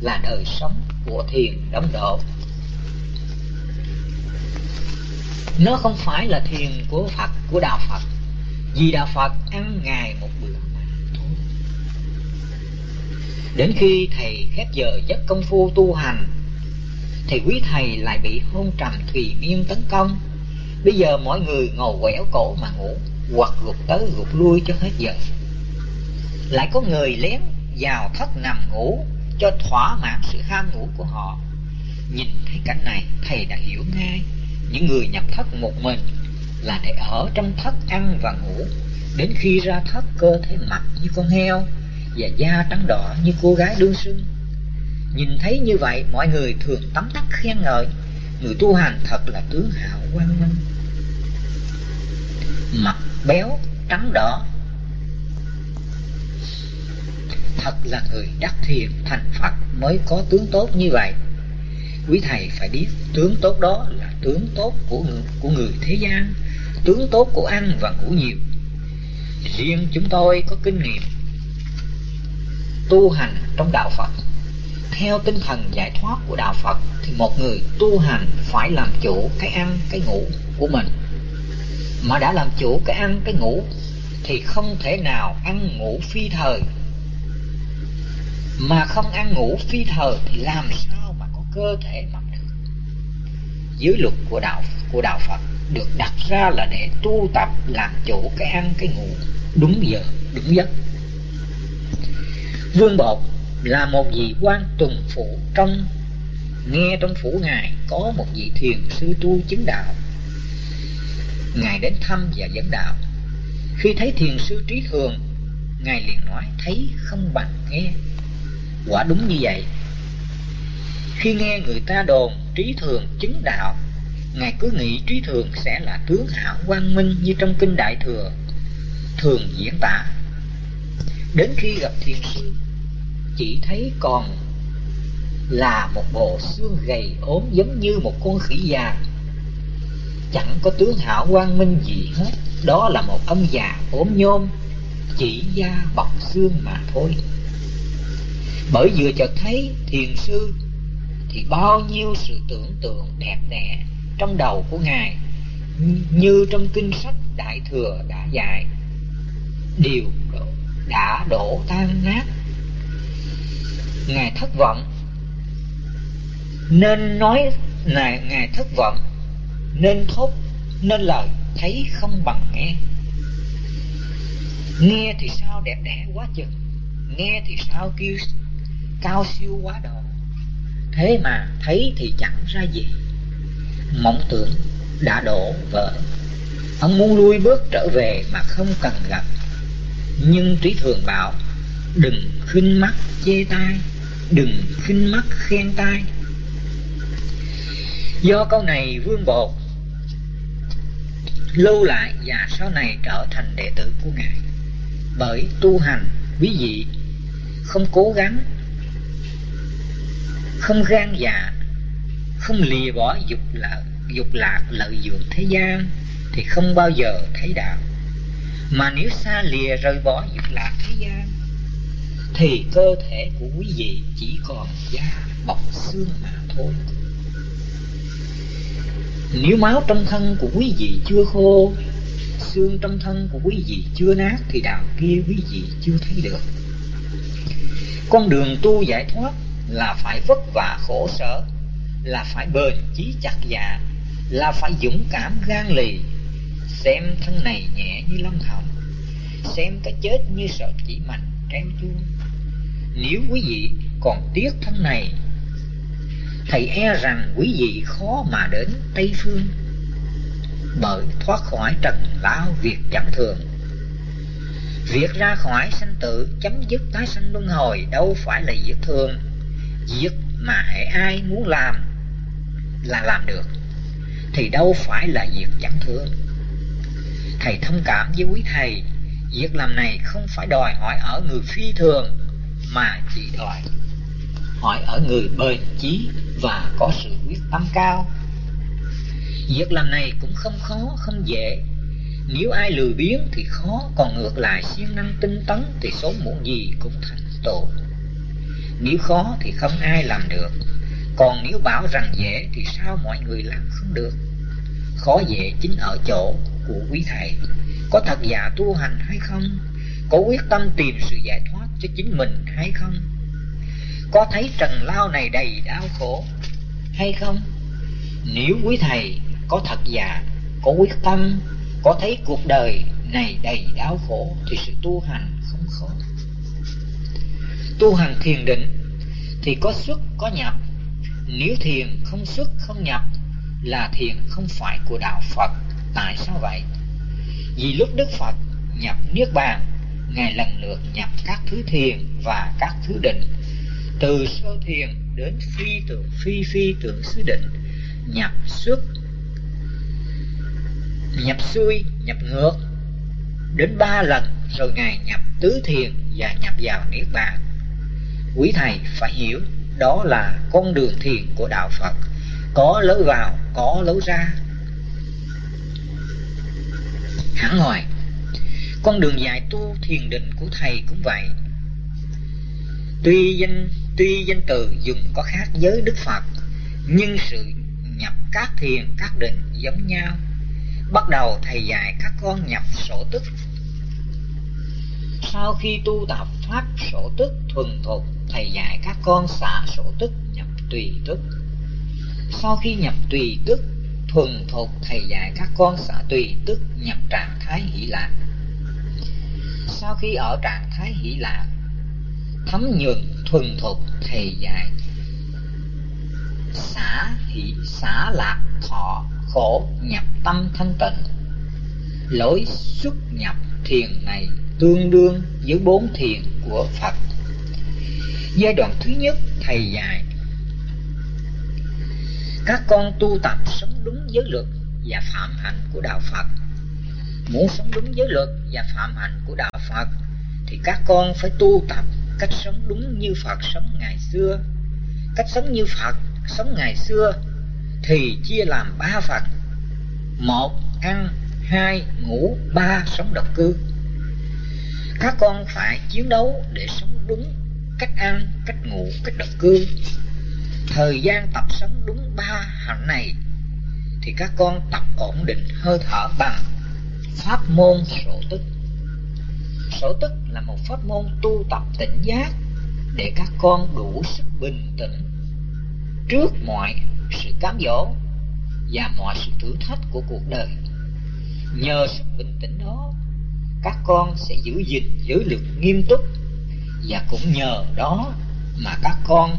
là đời sống của thiền đóng độ. Nó không phải là thiền của phật, của đạo phật. Vì đạo phật ăn ngày một bữa mà thôi. Đến khi thầy khép giờ giấc công phu tu hành, thì quý thầy lại bị hôn trầm thùy miên tấn công. Bây giờ mọi người ngồi quẻo cổ mà ngủ, hoặc gục tới gục lui cho hết giờ. Lại có người lén vào thất nằm ngủ cho thỏa mãn sự ham ngủ của họ. Nhìn thấy cảnh này, thầy đã hiểu ngay những người nhập thất một mình là để ở trong thất ăn và ngủ. Đến khi ra thất, cơ thể mặt như con heo và da trắng đỏ như cô gái đương sưng nhìn thấy như vậy, mọi người thường tấm tắc khen ngợi. Người tu hành thật là tướng hảo quang minh. Mặt béo, trắng đỏ. Thật là người đắc thiền thành phật mới có tướng tốt như vậy quý thầy phải biết tướng tốt đó là tướng tốt của người, của người thế gian tướng tốt của ăn và ngủ nhiều. Riêng chúng tôi có kinh nghiệm tu hành trong đạo phật. Theo tinh thần giải thoát của đạo phật thì một người tu hành phải làm chủ cái ăn cái ngủ của mình. Mà đã làm chủ cái ăn cái ngủ thì không thể nào ăn ngủ phi thời. Mà không ăn ngủ phi thời thì làm sao cơ thể mặc được. Dưới luật của đạo của đạo Phật, được đặt ra là để tu tập làm chủ cái ăn, cái ngủ đúng giờ, đúng giấc. Vương bột là một vị quan tuần phủ trong, nghe trong phủ ngài có một vị thiền sư tu chứng đạo. Ngài đến thăm và dẫn đạo. Khi thấy thiền sư trí thường, ngài liền nói, thấy không bằng nghe. Quả đúng như vậy khi nghe người ta đồn trí thường chứng đạo, ngài cứ nghĩ trí thường sẽ là tướng hảo quang minh như trong kinh đại thừa, thường diễn tả. Đến khi gặp thiền sư, chỉ thấy còn là một bộ xương gầy ốm giống như một con khỉ già. Chẳng có tướng hảo quang minh gì hết, đó là một ông già ốm nhôm, chỉ da bọc xương mà thôi. Bởi vừa chợt thấy thiền sư thì bao nhiêu sự tưởng tượng đẹp đẽ trong đầu của ngài, như trong kinh sách đại thừa đã dạy. Đều đã đổ tan nát. Ngài thất vọng. Nên nói ngài ngài thất vọng. Nên thốt, nên lời, thấy không bằng nghe. Nghe thì sao đẹp đẽ quá chừng, nghe thì sao kêu cao siêu quá độ thế mà thấy thì chẳng ra gì. Mộng tưởng đã đổ vỡ. Ông muốn lui bước trở về mà không cần gặp. Nhưng trí thường bảo, đừng khinh mắt chê tai, đừng khinh mắt khen tai. Do câu này vương bột, lưu lại và sau này trở thành đệ tử của ngài. Bởi tu hành quý vị, không cố gắng không gan dạ không lìa bỏ dục lạc dục lạc lợi dưỡng thế gian, thì không bao giờ thấy đạo. Mà nếu xa lìa rời bỏ dục lạc thế gian, thì cơ thể của quý vị chỉ còn da bọc xương mà thôi. Nếu máu trong thân của quý vị chưa khô, xương trong thân của quý vị chưa nát, thì đạo kia quý vị chưa thấy được. Con đường tu giải thoát là phải vất vả khổ sở, là phải bền chí chặt dạ là phải dũng cảm gan lì. Xem thân này nhẹ như lông hồng, xem cái chết như sợi chỉ mạnh treo chuông. Nếu quý vị còn tiếc thân này, thầy e rằng quý vị khó mà đến tây phương, bởi thoát khỏi trần lao việc chẳng thường. Việc ra khỏi sanh tử chấm dứt tái sanh luân hồi đâu phải là việc thường việc mà hệ ai muốn làm là làm được, thì đâu phải là việc chẳng thương thầy thông cảm với quý thầy, việc làm này không phải đòi hỏi ở người phi thường, mà chỉ đòi hỏi ở người bền chí và có sự quyết tâm cao. Việc làm này cũng không khó, không dễ. Nếu ai lười biếng thì khó, còn ngược lại, siêng năng tinh tấn thì số muộn gì cũng thành tổ nếu khó thì không ai làm được. Còn nếu bảo rằng dễ thì sao mọi người làm không được? Khó dễ chính ở chỗ của quý thầy. Có thật giả tu hành hay không? Có quyết tâm tìm sự giải thoát cho chính mình hay không? Có thấy trần lao này đầy đau khổ hay không? Nếu quý thầy có thật già, có quyết tâm, có thấy cuộc đời này đầy đau khổ thì sự tu hành không khó tu hành thiền định thì có xuất, có nhập. Nếu thiền không xuất, không nhập là thiền không phải của đạo phật. Tại sao vậy? Vì lúc đức phật nhập niết bàn, ngài lần lượt nhập các thứ thiền và các thứ định. Từ sơ thiền đến phi tượng, phi phi tượng xứ định, nhập xuất, nhập xuôi, nhập ngược. Đến ba lần, rồi ngài nhập tứ thiền và nhập vào niết bàn quý thầy phải hiểu, đó là con đường thiền của đạo phật. Có lối vào, có lối ra. Hẳn hỏi con đường dạy tu thiền định của thầy cũng vậy. Tuy danh tuy danh từ dùng có khác với đức phật, nhưng sự nhập các thiền, các định giống nhau. Bắt đầu thầy dạy các con nhập sổ tức. Sau khi tu tập pháp sổ tức thuần thục thầy dạy các con xả sổ tức nhập tùy tức. Sau khi nhập tùy tức, thuần thục thầy dạy các con xả tùy tức nhập trạng thái hỷ lạc. Sau khi ở trạng thái hỷ lạc, thấm nhuận thuần thục thầy dạy, xả hỷ, xả lạc thọ khổ nhập tâm thanh tịnh. Lối xuất nhập thiền này tương đương với bốn thiền của phật giai đoạn thứ nhất, thầy dạy. Các con tu tập sống đúng giới luật và phạm hạnh của đạo phật. Muốn sống đúng giới luật và phạm hạnh của đạo phật, thì các con phải tu tập cách sống đúng như phật sống ngày xưa. Cách sống như phật sống ngày xưa thì chia làm ba phật một, ăn. Hai, ngủ. Ba, sống độc cư. Các con phải chiến đấu để sống đúng cách ăn, cách ngủ, cách độc cư. Thời gian tập sống đúng ba hạnh này thì các con tập ổn định, hơi thở bằng pháp môn sổ tức. Sổ tức là một pháp môn tu tập tỉnh giác để các con đủ sức bình tĩnh trước mọi sự cám dỗ và mọi sự thử thách của cuộc đời. Nhờ sự bình tĩnh đó, các con sẽ giữ gìn giới luật nghiêm túc và cũng nhờ đó mà các con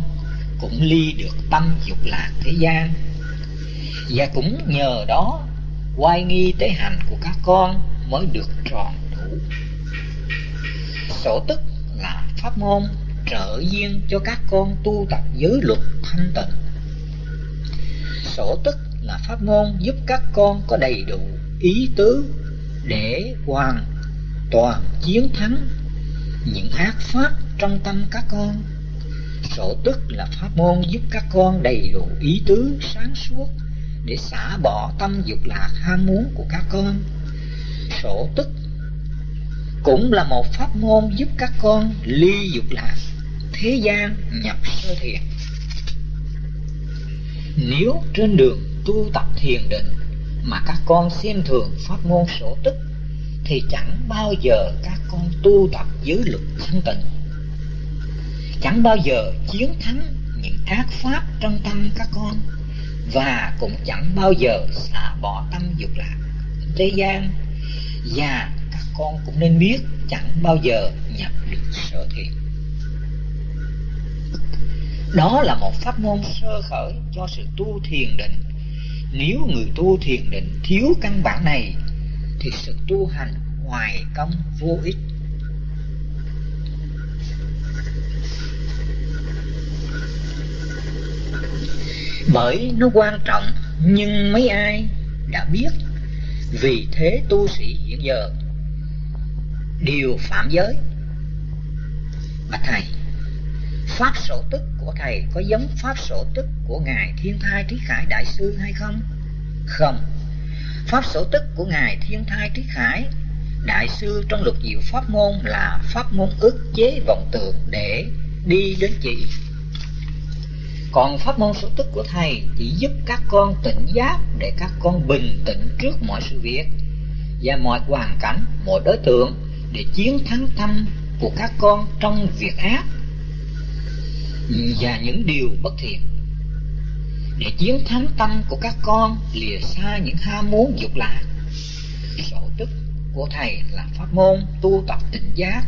cũng ly được tâm dục lạc thế gian. Và cũng nhờ đó quay nghi tế hành của các con mới được tròn đủ. Sổ tức là pháp môn trợ duyên cho các con tu tập giới luật thanh tịnh. Sổ tức là pháp môn giúp các con có đầy đủ ý tứ để hoàn toàn chiến thắng những ác pháp trong tâm các con Sổ tức là pháp môn giúp các con đầy đủ ý tứ sáng suốt để xả bỏ tâm dục lạc ham muốn của các con. Sổ tức cũng là một pháp môn giúp các con ly dục lạc, thế gian nhập sơ thiền. Nếu trên đường tu tập thiền định mà các con xem thường pháp môn sổ tức thì chẳng bao giờ các con tu tập giới luật thanh tịnh. Chẳng bao giờ chiến thắng những ác pháp trong tâm các con, và cũng chẳng bao giờ xả bỏ tâm dục lạc thế gian. Và các con cũng nên biết chẳng bao giờ nhập được sở thiện. Đó là một pháp môn sơ khởi cho sự tu thiền định. Nếu người tu thiền định thiếu căn bản này thì sự tu hành ngoài công vô ích. Bởi nó quan trọng, nhưng mấy ai đã biết, vì thế tu sĩ hiện giờ đều phạm giới. Bạch thầy, pháp sổ tức của thầy có giống pháp sổ tức của ngài thiên thai trí khải đại sư hay không? Không pháp sổ tức của ngài thiên thai trí khải. Đại sư trong luật diệu pháp môn là pháp môn ức chế vọng tưởng để đi đến chỉ còn pháp môn sở tức của thầy chỉ giúp các con tỉnh giác để các con bình tĩnh trước mọi sự việc. Và mọi hoàn cảnh, mọi đối tượng để chiến thắng tâm của các con trong việc ác. Và những điều bất thiện. Để chiến thắng tâm của các con lìa xa những ham muốn dục lạc. Sổ tức của thầy là pháp môn tu tập tỉnh giác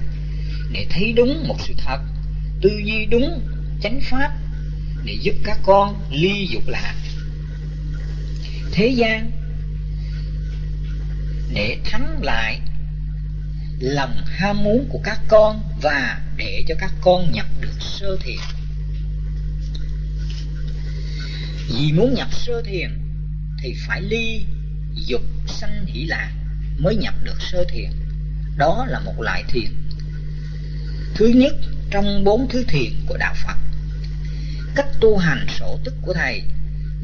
để thấy đúng một sự thật, tư duy đúng chánh pháp để giúp các con ly dục lạc thế gian để thắng lại lòng ham muốn của các con và để cho các con nhập được sơ thiện vì muốn nhập sơ thiền, thì phải ly dục sanh hỷ lạc mới nhập được sơ thiền. Đó là một loại thiền. Thứ nhất trong bốn thứ thiền của đạo phật. Cách tu hành sổ tức của thầy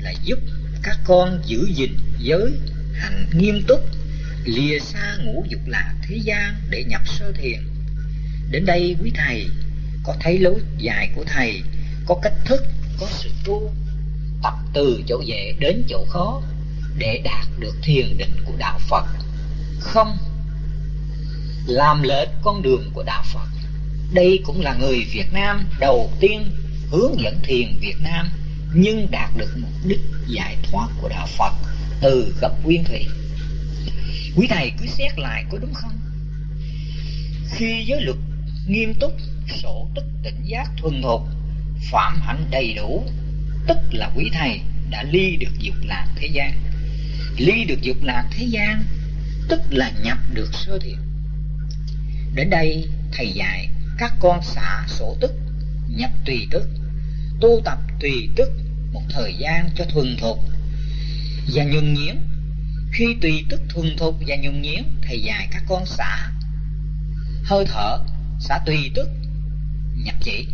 là giúp các con giữ gìn giới hành nghiêm túc, lìa xa ngũ dục lạc thế gian để nhập sơ thiền. Đến đây quý thầy có thấy lối dài của thầy có cách thức, có sự tu tập từ chỗ dễ đến chỗ khó để đạt được thiền định của đạo phật không làm lệch con đường của đạo phật đây cũng là người việt nam đầu tiên hướng dẫn thiền Việt Nam nhưng đạt được mục đích giải thoát của đạo Phật từ gốc nguyên thủy. Quý thầy cứ xét lại có đúng không? Khi giới luật nghiêm túc, sổ tức tỉnh giác thuần thục, phạm hạnh đầy đủ, tức là quý thầy đã ly được dục lạc thế gian. Ly được dục lạc thế gian, tức là nhập được sơ thiện. Đến đây thầy dạy các con xả sổ tức nhập tùy tức tu tập tùy tức một thời gian cho thuần thục và nhuần nhuyễn khi tùy tức thuần thục và nhuần nhuyễn thầy dạy các con xả hơi thở xả tùy tức nhập chỉ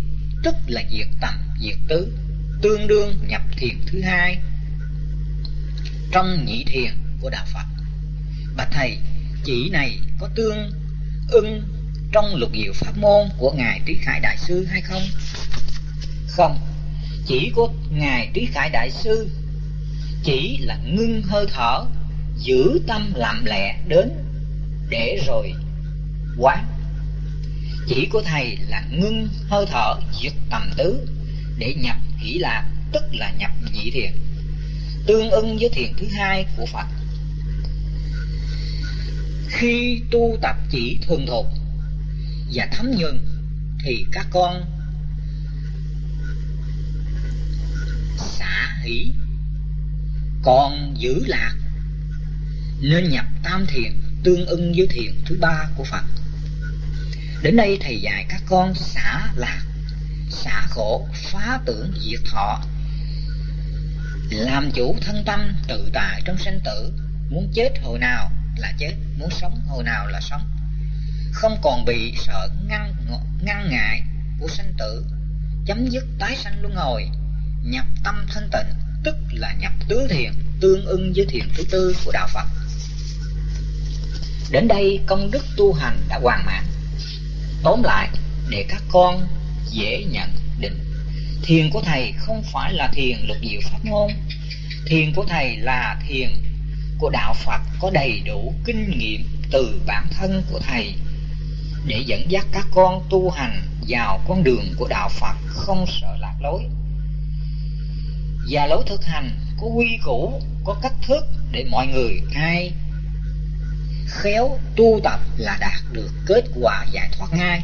tức là diệt tầm diệt tứ tương đương nhập thiền thứ hai trong nhị thiền của đạo phật. Bạch thầy, chỉ này có tương ưng trong lục diệu pháp môn của ngài trí khải đại sư hay không? Không, chỉ có ngài trí khải đại sư chỉ là ngưng hơi thở, giữ tâm lặng lẽ đến để rồi quán. Chỉ của thầy là ngưng hơi thở, diệt tầm tứ để nhập hỷ lạc tức là nhập nhị thiền, tương ưng với thiền thứ hai của phật. Khi tu tập chỉ thuần thục và thấm nhuần, thì các con xả hỷ, còn giữ lạc, nên nhập tam thiền tương ưng với thiền thứ ba của phật. Đến đây thầy dạy các con xả lạc xả khổ phá tưởng diệt thọ. Làm chủ thân tâm tự tại trong sanh tử, muốn chết hồi nào là chết, muốn sống hồi nào là sống. Không còn bị sợ ngăn ngăn ngại của sanh tử, chấm dứt tái sanh luân hồi, nhập tâm thanh tịnh, tức là nhập tứ thiền, tương ưng với thiền thứ tư của đạo phật. Đến đây công đức tu hành đã hoàn mãn tóm lại, để các con dễ nhận định. Thiền của thầy không phải là thiền lục diệu pháp môn. Thiền của thầy là thiền của đạo phật có đầy đủ kinh nghiệm từ bản thân của thầy. Để dẫn dắt các con tu hành vào con đường của đạo phật không sợ lạc lối. Và lối thực hành có quy củ, có cách thức để mọi người ai khéo tu tập là đạt được kết quả giải thoát ngay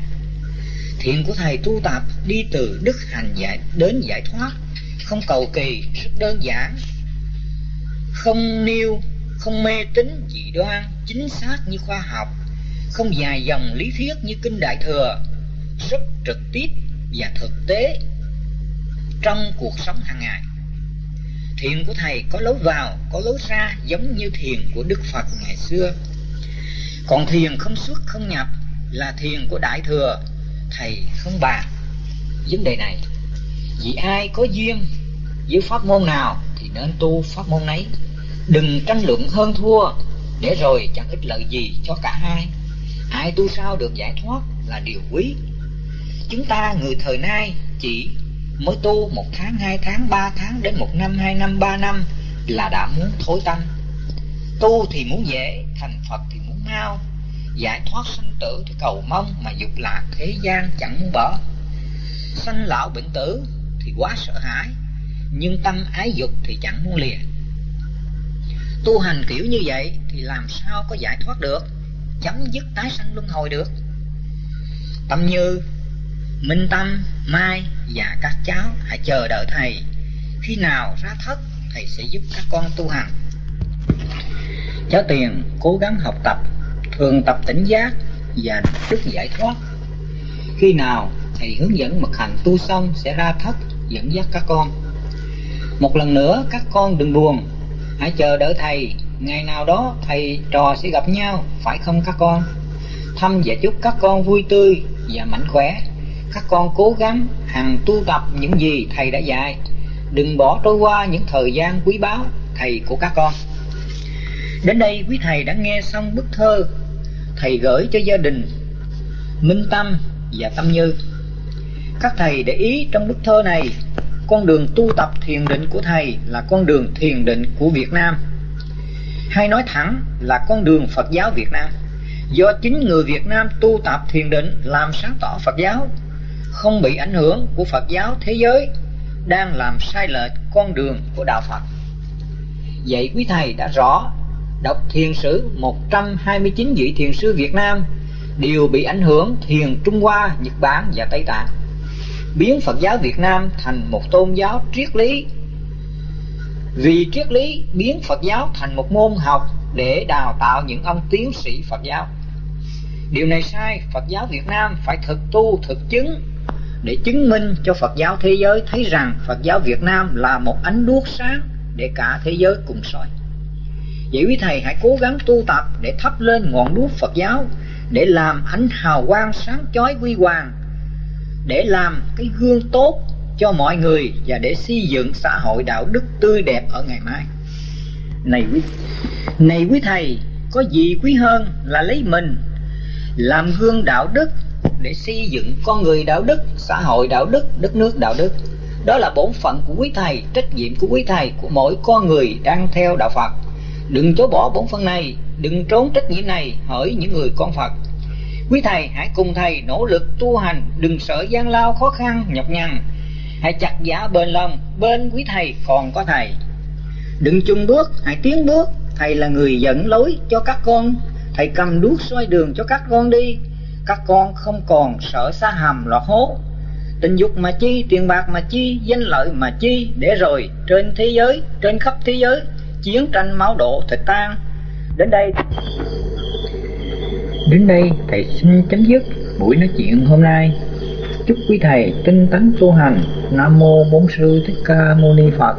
thiện của thầy tu tập đi từ đức hành giải, đến giải thoát, không cầu kỳ rất đơn giản. Không nêu, không mê tín dị đoan, chính xác như khoa học, không dài dòng lý thuyết như kinh đại thừa, rất trực tiếp và thực tế trong cuộc sống hàng ngày. Thiền của thầy có lối vào, có lối ra giống như thiền của đức phật ngày xưa. Còn thiền không xuất, không nhập là thiền của đại thừa thầy không bàn vấn đề này. Vì ai có duyên với pháp môn nào thì nên tu pháp môn ấy đừng tranh luận hơn thua, để rồi chẳng ích lợi gì cho cả hai. Ai tu sao được giải thoát là điều quý. Chúng ta người thời nay chỉ mới tu một tháng, hai tháng, ba tháng đến một năm, hai năm, ba năm là đã muốn thối tâm. Tu thì muốn dễ, thành phật thì muốn mau giải thoát sinh tử thì cầu mong mà dục lạc thế gian chẳng muốn bỏ. Sanh lão bệnh tử thì quá sợ hãi, nhưng tâm ái dục thì chẳng muốn lìa. Tu hành kiểu như vậy thì làm sao có giải thoát được, chấm dứt tái sanh luân hồi được? Tâm như minh tâm, mai và các cháu hãy chờ đợi thầy. Khi nào ra thất, thầy sẽ giúp các con tu hành. Cháu tiền cố gắng học tập thường tập tỉnh giác và đức giải thoát. Khi nào thầy hướng dẫn mật hành tu xong sẽ ra thất, dẫn dắt các con. Một lần nữa, các con đừng buồn. Hãy chờ đợi thầy. Ngày nào đó thầy trò sẽ gặp nhau, phải không các con? Thăm và chúc các con vui tươi và mạnh khỏe. Các con cố gắng hằng tu tập những gì thầy đã dạy. Đừng bỏ trôi qua những thời gian quý báu, thầy của các con. Đến đây quý thầy đã nghe xong bức thơ thầy gửi cho gia đình, minh tâm và tâm như. Các thầy để ý trong bức thơ này, con đường tu tập thiền định của thầy là con đường thiền định của việt nam. Hay nói thẳng là con đường phật giáo việt nam. Do chính người việt nam tu tập thiền định làm sáng tỏ phật giáo, không bị ảnh hưởng của phật giáo thế giới, đang làm sai lệch con đường của đạo phật. Vậy quý thầy đã rõ đọc thiền sử 129 vị thiền sư Việt Nam đều bị ảnh hưởng thiền Trung Hoa, Nhật Bản và Tây Tạng. Biến Phật giáo Việt Nam thành một tôn giáo triết lý. Vì triết lý biến Phật giáo thành một môn học để đào tạo những ông tiến sĩ Phật giáo. Điều này sai Phật giáo Việt Nam phải thực tu thực chứng để chứng minh cho Phật giáo thế giới thấy rằng Phật giáo Việt Nam là một ánh đuốc sáng để cả thế giới cùng soi vậy quý thầy hãy cố gắng tu tập để thắp lên ngọn đuốc Phật giáo, để làm ánh hào quang sáng chói quy hoàng, để làm cái gương tốt cho mọi người và để xây dựng xã hội đạo đức tươi đẹp ở ngày mai. Này quý này quý thầy, có gì quý hơn là lấy mình làm gương đạo đức để xây dựng con người đạo đức, xã hội đạo đức, đất nước đạo đức? Đó là bổn phận của quý thầy, trách nhiệm của quý thầy, của mỗi con người đang theo đạo phật đừng chối bỏ bổn phận này, đừng trốn trách nhiệm này hỡi những người con phật. Quý thầy, hãy cùng thầy nỗ lực tu hành, đừng sợ gian lao khó khăn, nhọc nhằn. Hãy chặt giả bền lòng bên quý thầy còn có thầy. Đừng chung bước, hãy tiến bước. Thầy là người dẫn lối cho các con. Thầy cầm đuốc soi đường cho các con đi. Các con không còn sợ xa hầm lọt hố. Tình dục mà chi, tiền bạc mà chi, danh lợi mà chi, để rồi trên thế giới, trên khắp thế giới chiến tranh máu đổ thịt tan đến đây đến đây, thầy xin chấm dứt buổi nói chuyện hôm nay. Chúc quý thầy tinh tấn tu hành. Nam mô bốn sư thích ca mâu ni phật.